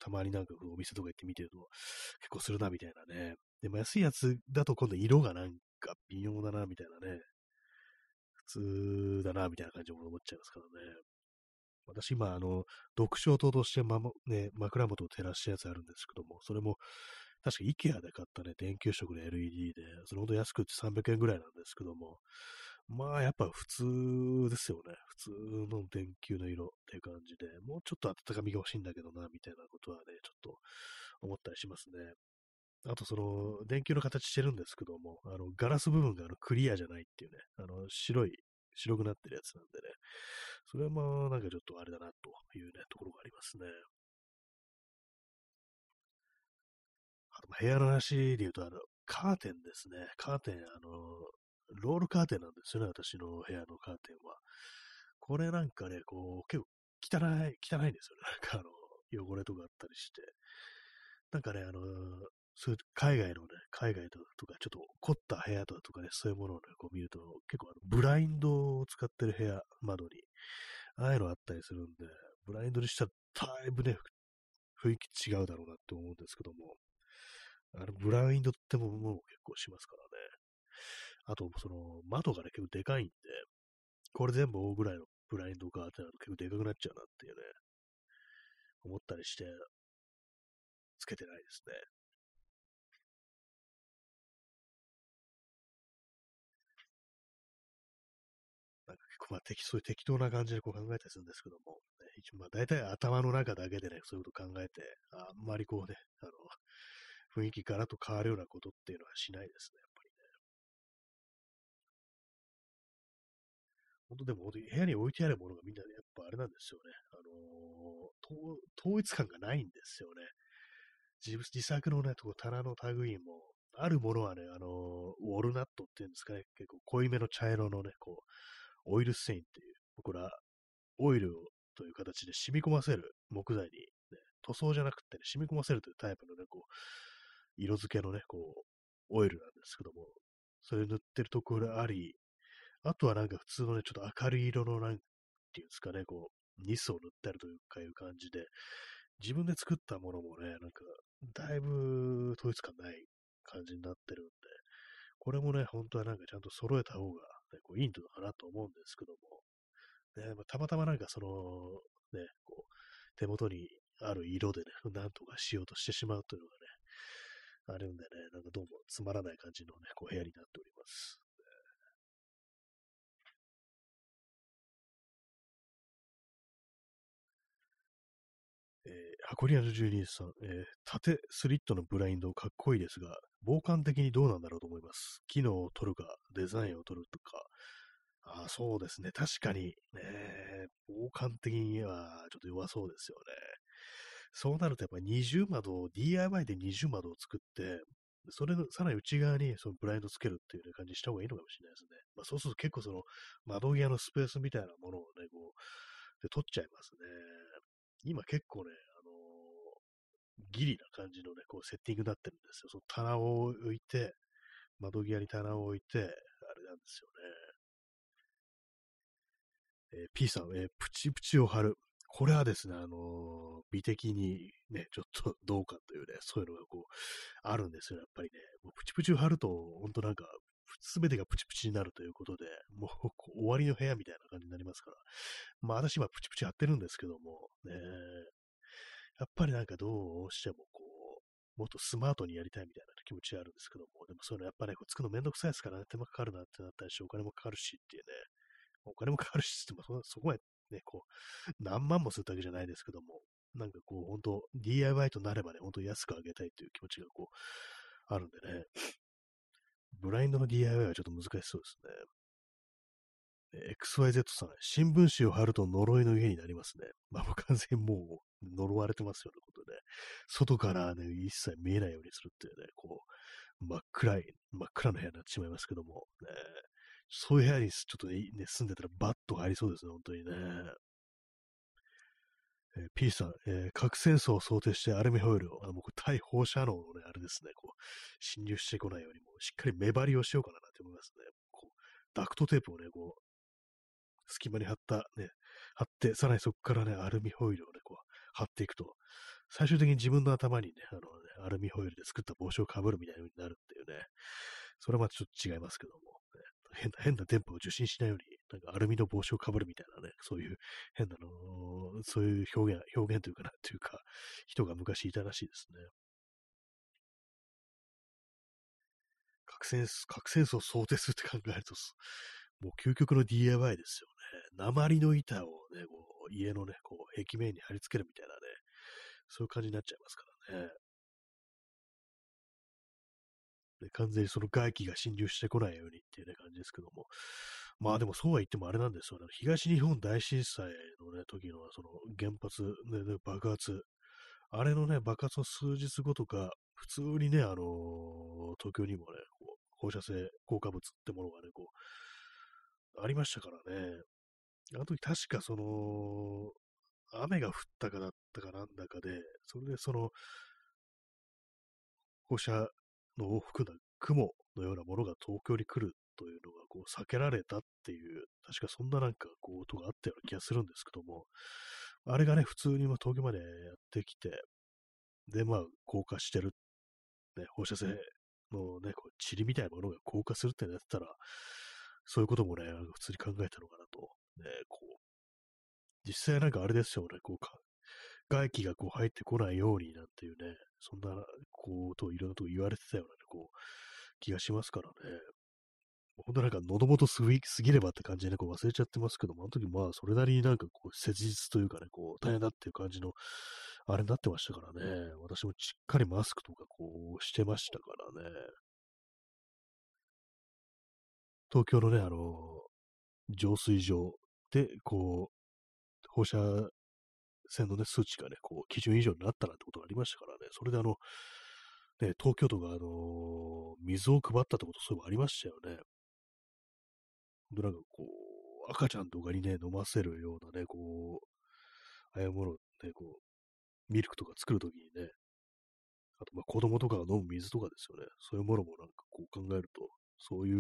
Speaker 1: たまになんかお店とか行って見てると結構するなみたいなね。でも安いやつだと今度色がなんか微妙だなみたいなね。普通だなみたいな感じで思っちゃいますからね。私今、あの、読書灯として、ま、ね、枕元を照らしたやつあるんですけども、それも確か IKEA で買ったね、電球色の LED で、それほど安くって300円ぐらいなんですけども、まあやっぱ普通ですよね。普通の電球の色っていう感じで、もうちょっと温かみが欲しいんだけどな、みたいなことはね、ちょっと思ったりしますね。あとその、電球の形してるんですけども、あの、ガラス部分があのクリアじゃないっていうね、あの、白い、白くなってるやつなんでね、それはまあなんかちょっとあれだなというね、ところがありますね。部屋の話で言うと、あの、カーテンですね。カーテン、あの、ロールカーテンなんですよね、私の部屋のカーテンは。これなんかね、こう、結構汚い、汚いんですよね。なんかあの、汚れとかあったりして。なんかね、あのそういう海外のね、海外とか、ちょっと凝った部屋だとかね、そういうものをね、こう見ると、結構あのブラインドを使ってる部屋、窓に、ああいうのあったりするんで、ブラインドにしたらだいぶね、雰囲気違うだろうなって思うんですけども、あの、ブラインドってももう結構しますからね。あと、その、窓がね、結構でかいんで、これ全部大ぐらいのブラインドがってなると結構でかくなっちゃうなっていうね、思ったりして、つけてないですね。まあ適そういう適当な感じでこう考えたりするんですけども、ね、一応まあ大体頭の中だけでね、そういうことを考えて、あんまりこうね、あの、雰囲気ガラッと変わるようなことっていうのはしないですね、やっぱりね。本当でも本当に、部屋に置いてあるものがみんなねやっぱあれなんですよね。あのー、統一感がないんですよね。自自作のね、棚の類も、あるものはね、あのー、ウォルナットっていうんですかね、結構濃いめの茶色のね、こう、オイル繊維っていう、これはオイルをという形で染み込ませる木材に、ね、塗装じゃなくてね、染み込ませるというタイプのね、こう、色付けのね、こう、オイルなんですけども、それ塗ってるところあり、あとはなんか普通のね、ちょっと明るい色のなんていうんですかね、こう、ニスを塗ってあるというかいう感じで、自分で作ったものもね、なんか、だいぶ統一感ない感じになってるんで、これもね、本当はなんかちゃんと揃えた方が、こういいのかなと思うんですけども、ねまあ、たまたまなんかその、ね、こう、手元にある色でね、なんとかしようとしてしまうというのがね、あるんでね、なんかどうもつまらない感じのね、こう部屋になっております。えー、箱庭の住人さん、えー、縦スリットのブラインドかっこいいですが、防寒的にどうなんだろうと思います。機能を取るか、デザインを取るとか、あそうですね。確かに、ね、防寒的にはちょっと弱そうですよね。そうなるとやっぱり二重窓を、DIY で二重窓を作って、それのさらに内側にそのブラインドつけるっていう感じにした方がいいのかもしれないですね。まあ、そうすると結構その窓際のスペースみたいなものをね、こう、で取っちゃいますね。今結構ね、ギリな感じのね、こうセッティングになってるんですよ。その棚を置いて、窓際に棚を置いて、あれなんですよね。えー、P さん、えー、プチプチを貼る。これはですね、あのー、美的にね、ちょっとどうかというね、そういうのがこう、あるんですよ、やっぱりね。もうプチプチを貼ると、ほんとなんか、すべてがプチプチになるということで、もう終わりの部屋みたいな感じになりますから。まあ私今プチプチ貼ってるんですけども、ね、やっぱりなんかどうしてもこう、もっとスマートにやりたいみたいな気持ちがあるんですけども、でもそういうのやっぱり、ね、こうつくのめんどくさいですからね、手間かかるなってなったりし、お金もかかるしっていうね、お金もかかるしって言ってもそこまでね、こう、何万もするだけじゃないですけども、なんかこう、本当 DIY となればね、本当安くあげたいという気持ちがこう、あるんでね、ブラインドの DIY はちょっと難しそうですね。XYZ さん、新聞紙を貼ると呪いの家になりますね。まあ、もう完全にもう呪われてますよね、ことで、外からね、一切見えないようにするっていうね、こう、真っ暗い、真っ暗な部屋になってしまいますけども、ね、そういう部屋にちょっとね、住んでたらバッと入りそうですね、本当にね。えー、P さん、えー、核戦争を想定してアルミホイルを、あ僕、対放射能のね、あれですね、こう、侵入してこないように、もうしっかり目張りをしようかなって思いますね。こう、ダクトテープをね、こう、隙間に貼った、ね、貼って、さらにそこからね、アルミホイルをね、こう、貼っていくと、最終的に自分の頭にね、あのね、アルミホイルで作った帽子をかぶるみたいになるっていうね、それはまたちょっと違いますけども、変な、変な電波を受信しないように、なんかアルミの帽子をかぶるみたいなね、そういう変なの、そういう表現、表現というかな、というか、人が昔いたらしいですね。核戦核戦争を想定するって考えると、もう究極の DIY ですよ。鉛の板をね、こう家のね、こう壁面に貼り付けるみたいなね、そういう感じになっちゃいますからね。ね、完全にその外気が侵入してこないようにっていうね、感じですけども。まあでもそうは言ってもあれなんですよね。東日本大震災のね、時のその原発、ね、爆発。あれのね、爆発の数日後とか、普通にね、あのー、東京にもね、こう放射性効果物ってものがね、こう、ありましたからね。あの時確かその、雨が降ったかだったかなんだかで、それでその、放射の往復な雲のようなものが東京に来るというのがこう避けられたっていう、確かそんななんかこう音があったような気がするんですけども、あれがね、普通に東京までやってきて、で、まあ、降下してる、ね、放射線のね、こう塵みたいなものが降下するってなってたら、そういうこともね、普通に考えたのかなと。ね、こう、実際なんかあれですよね、こうか、外気がこう入ってこないようになんていうね、そんな、こう、といろんなと言われてたような、ね、こう、気がしますからね。本当なんか喉元すぎすぎればって感じでね、こう忘れちゃってますけども、あの時まあそれなりになんかこう切実というかね、こう大変だっていう感じの、あれになってましたからね、私もしっかりマスクとかこうしてましたからね。東京のね、あの、浄水場で、こう、放射線のね、数値がね、こう、基準以上になったなんてことがありましたからね、それであの、ね、東京都が、あのー、水を配ったってこと、そういえばありましたよね。ほんとなんかこう、赤ちゃんとかにね、飲ませるようなね、こう、ああいうものね、こう、ミルクとか作るときにね、あと、まあ、子供とかが飲む水とかですよね。そういうものもなんかこう考えると、そうい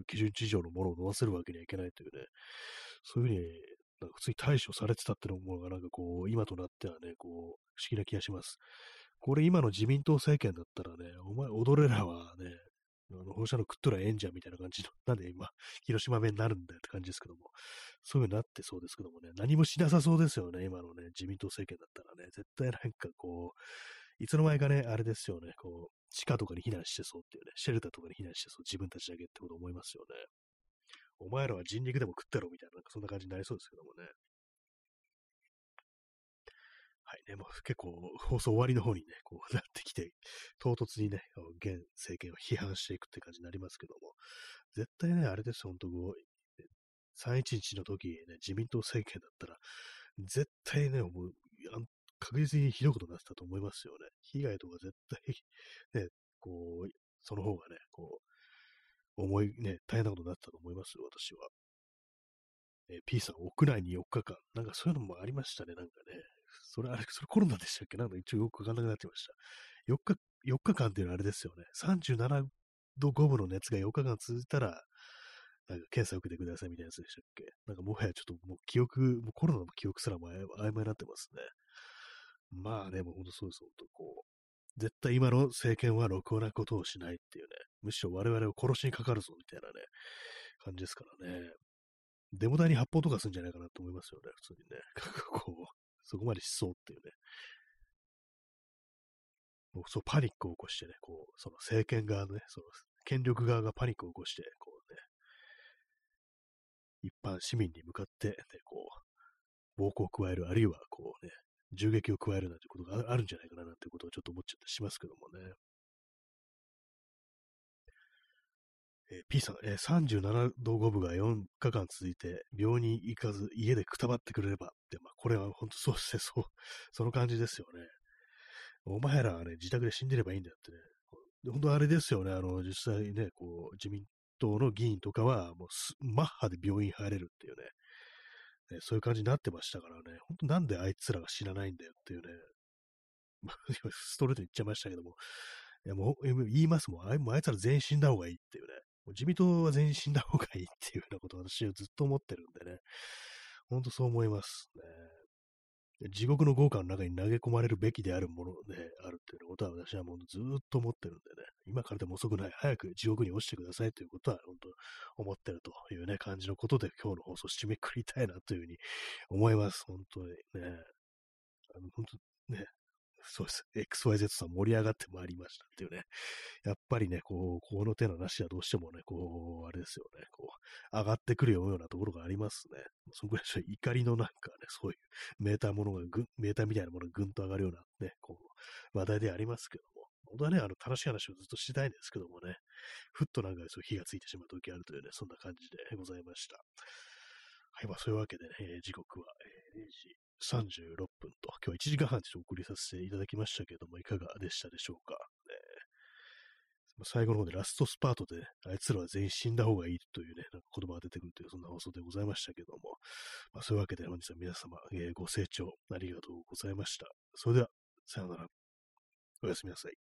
Speaker 1: う基準値以上のものを飲ませるわけにはいけないというね、そういうふうに、なんか普通に対処されてたっていうのが、なんかこう、今となってはね、こう、不思議な気がします。これ今の自民党政権だったらね、お前踊れらはね、あの放射能食っとらええんじゃんみたいな感じの、なんで今、広島弁になるんだよって感じですけども、そういう風になってそうですけどもね、何もしなさそうですよね、今のね、自民党政権だったらね、絶対なんかこう、いつの間にかね、あれですよね、こう、地下とかに避難してそうっていうね、シェルターとかに避難してそう、自分たちだけってこと思いますよね。お前らは人肉でも食ってろみたいな、なんかそんな感じになりそうですけどもね。はいね、もう結構放送終わりの方にね、こうなってきて、唐突にね、現政権を批判していくって感じになりますけども、絶対ね、あれです、本当こう、311の時、ね、自民党政権だったら、絶対ね、もう、確実にひどいことになってたと思いますよね。被害とか絶対、ね、こう、その方がね、こう、重い、ね、大変なことになってたと思いますよ、私は。え P さん、屋内に4日間。なんかそういうのもありましたね、なんかね。それ、あれ、それコロナでしたっけ？なんか一応よくわかんなくなってました。4日、4日間っていうのはあれですよね。37度5分の熱が4日間続いたら、なんか検査を受けてくださいみたいなやつでしたっけ？なんかもはやちょっともう記憶、もうコロナの記憶すらも曖昧になってますね。まあでも本当そうです、本当こう。絶対今の政権はろくなことをしないっていうね。むしろ我々を殺しにかかるぞみたいなね、感じですからね。デモ隊に発砲とかするんじゃないかなと思いますよね、普通にね。こう、そこまでしそうっていうね。もうそう、パニックを起こしてね、こう、その政権側のね、その権力側がパニックを起こして、こうね、一般市民に向かって、ね、こう、暴行を加える、あるいはこうね、銃撃を加えるなんてことがあるんじゃないかななんてことをちょっと思っちゃったりしますけどもね。えー、P さん、えー、37度5分が4日間続いて、病院に行かず家でくたばってくれればって、まあ、これは本当そうですね、そう、その感じですよね。お前らはね、自宅で死んでればいいんだよってね。本当あれですよね、あの、実際ね、こう、自民党の議員とかは、もうマッハで病院入れるっていうね、ねそういう感じになってましたからね、本当なんであいつらが死なないんだよっていうね、ストレートに言っちゃいましたけども、いやもう言いますもん、あいつら全員死んだ方がいいっていうね、う自民党は全員死んだ方がいいっていうようなことを私はずっと思ってるんでね、ほんとそう思いますね。地獄の豪華の中に投げ込まれるべきであるものであるっていうことは私はもうずっと思ってるんでね、今からでも遅くない、早く地獄に落ちてくださいということは本当思ってるというね、感じのことで今日の放送締めくくりたいなというふうに思います。本当にね。あの本当ね、そうです。XYZ さん盛り上がってまいりましたっていうね。やっぱりね、こう、この手の話はどうしてもね、こう、あれですよね、こう、上がってくるようなところがありますね。そのぐらい怒りのなんかね、そういうメーターものがぐ、メーターみたいなものがぐんと上がるようなね、こう、話題でありますけども。本当はね、あの、楽しい話をずっとしたいんですけどもね、ふっとなんかそう火がついてしまう時あるというね、そんな感じでございました。はい、まあそういうわけでね、時刻は、0時36分と、今日は1時間半でお送りさせていただきましたけれども、いかがでしたでしょうか？最後の方でラストスパートで、あいつらは全員死んだ方がいいというね、なんか言葉が出てくるという、そんな放送でございましたけども、まあ、そういうわけで本日は皆様、えー、ご清聴ありがとうございました。それでは、さようなら。おやすみなさい。